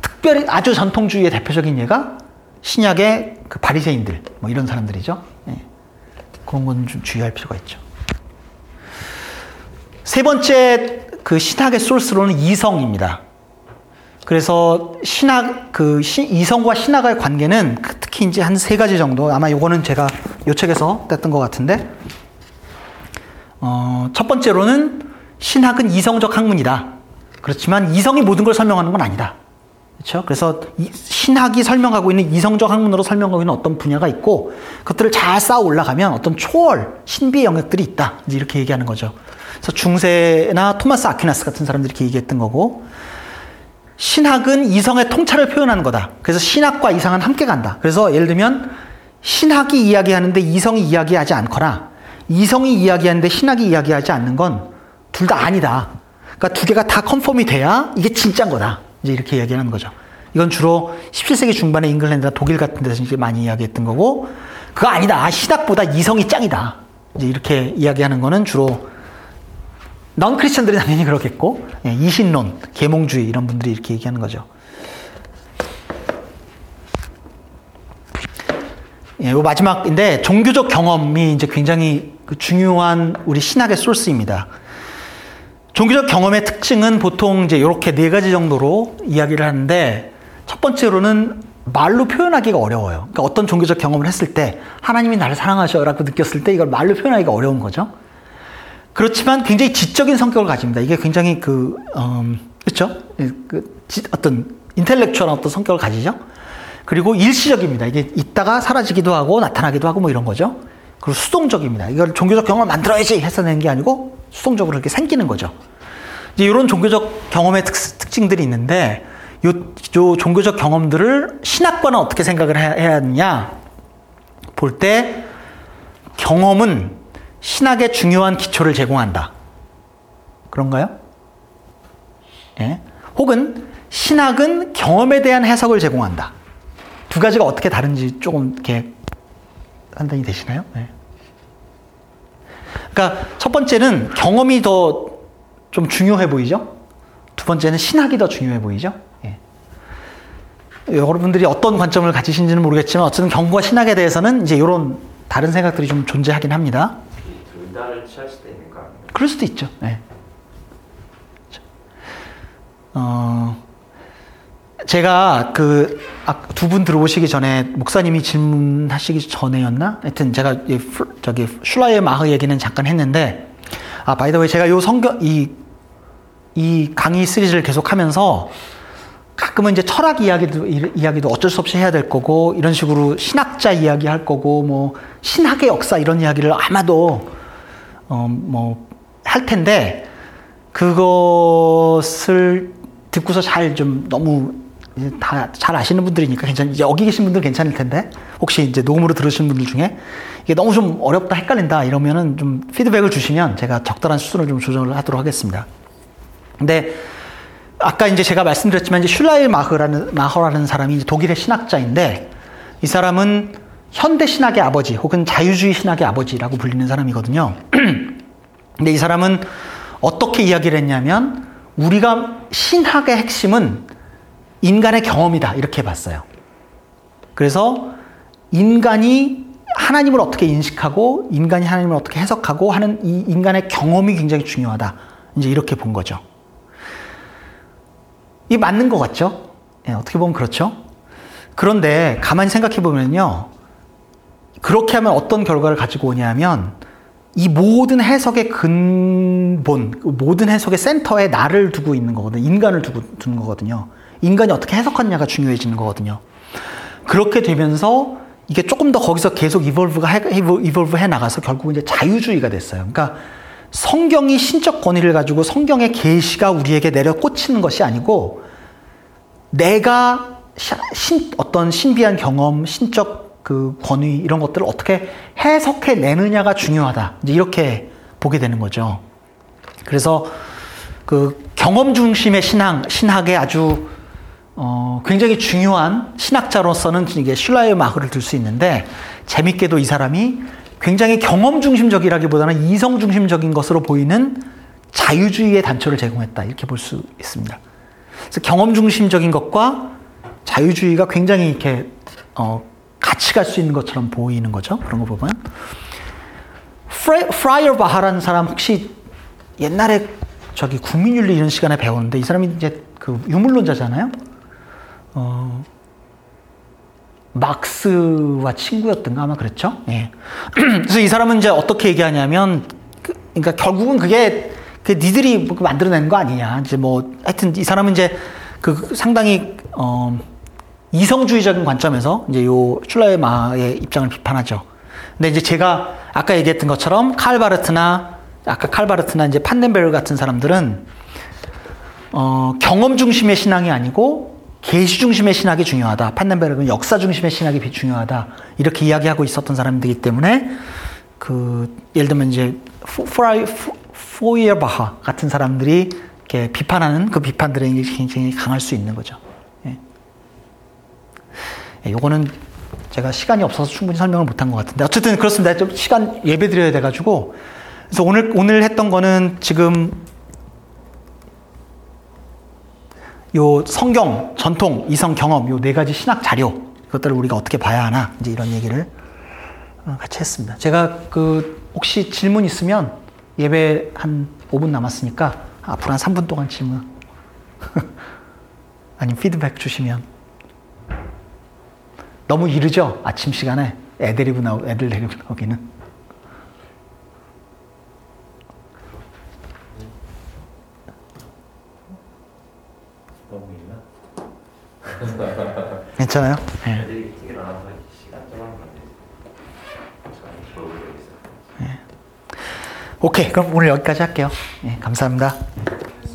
Speaker 1: 특별히 아주 전통주의의 대표적인 예가 신약의 그 바리새인들 뭐 이런 사람들이죠. 예. 그런 건 좀 주의할 필요가 있죠. 세 번째 그 신학의 source로는 이성입니다. 그래서 신학 그 시, 이성과 신학의 관계는 그 특히 이제 한 세 가지 정도 아마 요거는 제가 요 책에서 뗐던 것 같은데 어, 첫 번째로는 신학은 이성적 학문이다. 그렇지만 이성이 모든 걸 설명하는 건 아니다. 그렇죠? 그래서 신학이 설명하고 있는 이성적 학문으로 설명하고 있는 어떤 분야가 있고 그것들을 잘 쌓아 올라가면 어떤 초월 신비의 영역들이 있다. 이제 이렇게 얘기하는 거죠. 그래서 중세나 토마스 아퀴나스 같은 사람들이 이렇게 얘기했던 거고 신학은 이성의 통찰을 표현하는 거다. 그래서 신학과 이성은 함께 간다. 그래서 예를 들면 신학이 이야기하는데 이성이 이야기하지 않거나 이성이 이야기하는데 신학이 이야기하지 않는 건 둘 다 아니다. 그러니까 두 개가 다 confirm이 돼야 이게 진짜인 거다. 이제 이렇게 이야기하는 거죠. 이건 주로 17세기 중반에 잉글랜드나 독일 같은 데서 이제 많이 이야기했던 거고 그거 아니다. 신학보다 이성이 짱이다. 이제 이렇게 이야기하는 거는 주로 non-Christian들이 당연히 그렇겠고 예, 이신론, 계몽주의 이런 분들이 이렇게 얘기하는 거죠. 예, 요 마지막인데 종교적 경험이 이제 굉장히 그 중요한 우리 신학의 소스입니다. 종교적 경험의 특징은 보통 이제 이렇게 네 가지 정도로 이야기를 하는데 첫 번째로는 말로 표현하기가 어려워요. 그러니까 어떤 종교적 경험을 했을 때 하나님이 나를 사랑하셔라고 느꼈을 때 이걸 말로 표현하기가 어려운 거죠. 그렇지만 굉장히 지적인 성격을 가집니다. 이게 굉장히 그, 음, 그렇죠? 그 지, 어떤 인텔렉츄얼한 어떤 성격을 가지죠. 그리고 일시적입니다. 이게 있다가 사라지기도 하고 나타나기도 하고 뭐 이런 거죠. 그리고 수동적입니다. 이걸 종교적 경험을 만들어야지 해서 낸 게 아니고 수동적으로 이렇게 생기는 거죠. 이제 이런 종교적 경험의 특, 특징들이 있는데 요, 요 종교적 경험들을 신학과는 어떻게 생각을 해야 하느냐 볼 때 경험은 신학의 중요한 기초를 제공한다. 그런가요? 예. 혹은 신학은 경험에 대한 해석을 제공한다. 두 가지가 어떻게 다른지 조금 이렇게 판단이 되시나요? 네. 그러니까 첫 번째는 경험이 더 좀 중요해 보이죠? 두 번째는 신학이 더 중요해 보이죠? 예. 여러분들이 어떤 관점을 가지신지는 모르겠지만 어쨌든 경과 신학에 대해서는 이제 이런 다른 생각들이 좀 존재하긴 합니다.
Speaker 3: 둘 다를 취할 수도 있는 거 아니에요?
Speaker 1: 그럴 수도 있죠. 네. 어, 제가 그 두 분 들어오시기 전에 목사님이 질문하시기 전에였나? 하여튼 제가 저기 슐라의 마흐 얘기는 잠깐 했는데 아 바이더웨이 제가 요 성경 이 이 강의 시리즈를 계속하면서 가끔은 이제 철학 이야기도 이- 이야기도 어쩔 수 없이 해야 될 거고 이런 식으로 신학자 이야기 할 거고 뭐 신학의 역사 이런 이야기를 아마도 어 뭐 할 텐데 그것을 듣고서 잘 좀 너무 다 잘 아시는 분들이니까 괜찮 여기 계신 분들 괜찮을 텐데 혹시 이제 녹음으로 들으신 분들 중에 이게 너무 좀 어렵다 헷갈린다 이러면은 좀 피드백을 주시면 제가 적절한 수준을 좀 조정을 하도록 하겠습니다. 근데 아까 이제 제가 말씀드렸지만 이제 슐라일 마흐라는 마허라는 사람이 이제 독일의 신학자인데 이 사람은 현대 신학의 아버지 혹은 자유주의 신학의 아버지라고 불리는 사람이거든요. 근데 이 사람은 어떻게 이야기를 했냐면 우리가 신학의 핵심은 인간의 경험이다 이렇게 봤어요. 그래서 인간이 하나님을 어떻게 인식하고 인간이 하나님을 어떻게 해석하고 하는 이 인간의 경험이 굉장히 중요하다. 이제 이렇게 본 거죠. 이 맞는 것 같죠? 예, 어떻게 보면 그렇죠. 그런데 가만히 생각해 보면요. 그렇게 하면 어떤 결과를 가지고 오냐면 이 모든 해석의 근본, 그 모든 해석의 센터에 나를 두고 있는 거거든요. 인간을 두고 두는 거거든요. 인간이 어떻게 해석하느냐가 중요해지는 거거든요. 그렇게 되면서 이게 조금 더 거기서 계속 이볼브가 해, 이볼브 해 나가서 결국 이제 자유주의가 됐어요. 그러니까 성경이 신적 권위를 가지고 성경의 계시가 우리에게 내려 꽂히는 것이 아니고 내가 시- 신, 어떤 신비한 경험, 신적 그 권위 이런 것들을 어떻게 해석해 내느냐가 중요하다. 이제 이렇게 보게 되는 거죠. 그래서 그 경험 중심의 신앙, 신학의 아주 어, 굉장히 중요한 신학자로서는 이게 슐라의 마흐를 들 수 있는데 재밌게도 이 사람이 굉장히 경험 중심적이라기보다는 이성 중심적인 것으로 보이는 자유주의의 단초를 제공했다 이렇게 볼 수 있습니다. 그래서 경험 중심적인 것과 자유주의가 굉장히 이렇게 어, 같이 갈 수 있는 것처럼 보이는 거죠. 그런 거 보면 포이어바하라는 사람 혹시 옛날에 저기 국민윤리 이런 시간에 배웠는데 이 사람이 이제 그 유물론자잖아요. 어, 막스와 친구였던가 아마 그랬죠. 예. 그래서 이 사람은 이제 어떻게 얘기하냐면, 그, 그러니까 결국은 그게 그 니들이 뭐 만들어낸 거 아니냐. 이제 뭐 하여튼 이 사람은 이제 그 상당히 어, 이성주의적인 관점에서 이제 요 슐라의 마의 입장을 비판하죠. 근데 이제 제가 아까 얘기했던 것처럼 칼바르트나 아까 칼바르트나 이제 판덴베르 같은 사람들은 어, 경험 중심의 신앙이 아니고 계시 중심의 신학이 중요하다. 판덴베르는 역사 중심의 신학이 비- 중요하다. 이렇게 이야기하고 있었던 사람들이기 때문에 그 예를 들면 이제 푸- 프라이 푸- 포이어바하 같은 사람들이 이렇게 비판하는 그 비판들이 굉장히 강할 수 있는 거죠. 예. 예, 요거는 제가 시간이 없어서 충분히 설명을 못한 것 같은데 어쨌든 그렇습니다. 좀 시간 예배 드려야 돼가지고 그래서 오늘 오늘 했던 거는 지금 요 성경, 전통, 이성, 경험 요 네 가지 신학 자료 이것들을 우리가 어떻게 봐야 하나 이제 이런 얘기를 어, 같이 했습니다. 제가 그 혹시 질문 있으면 예배 한 5분 남았으니까 앞으로 한 3분 동안 질문. 아니면 피드백 주시면. 너무 이르죠? 아침 시간에? 애드리브 나오 애들 데리고 나오기는
Speaker 3: 너무 있나?
Speaker 1: 괜찮아요? 예.
Speaker 3: 애들이 일찍 일어나서 시간 좀 하는 건데 시간이 모 르고 있어요.
Speaker 1: 오케이 그럼 오늘 여기까지 할게요. 예, 감사합니다.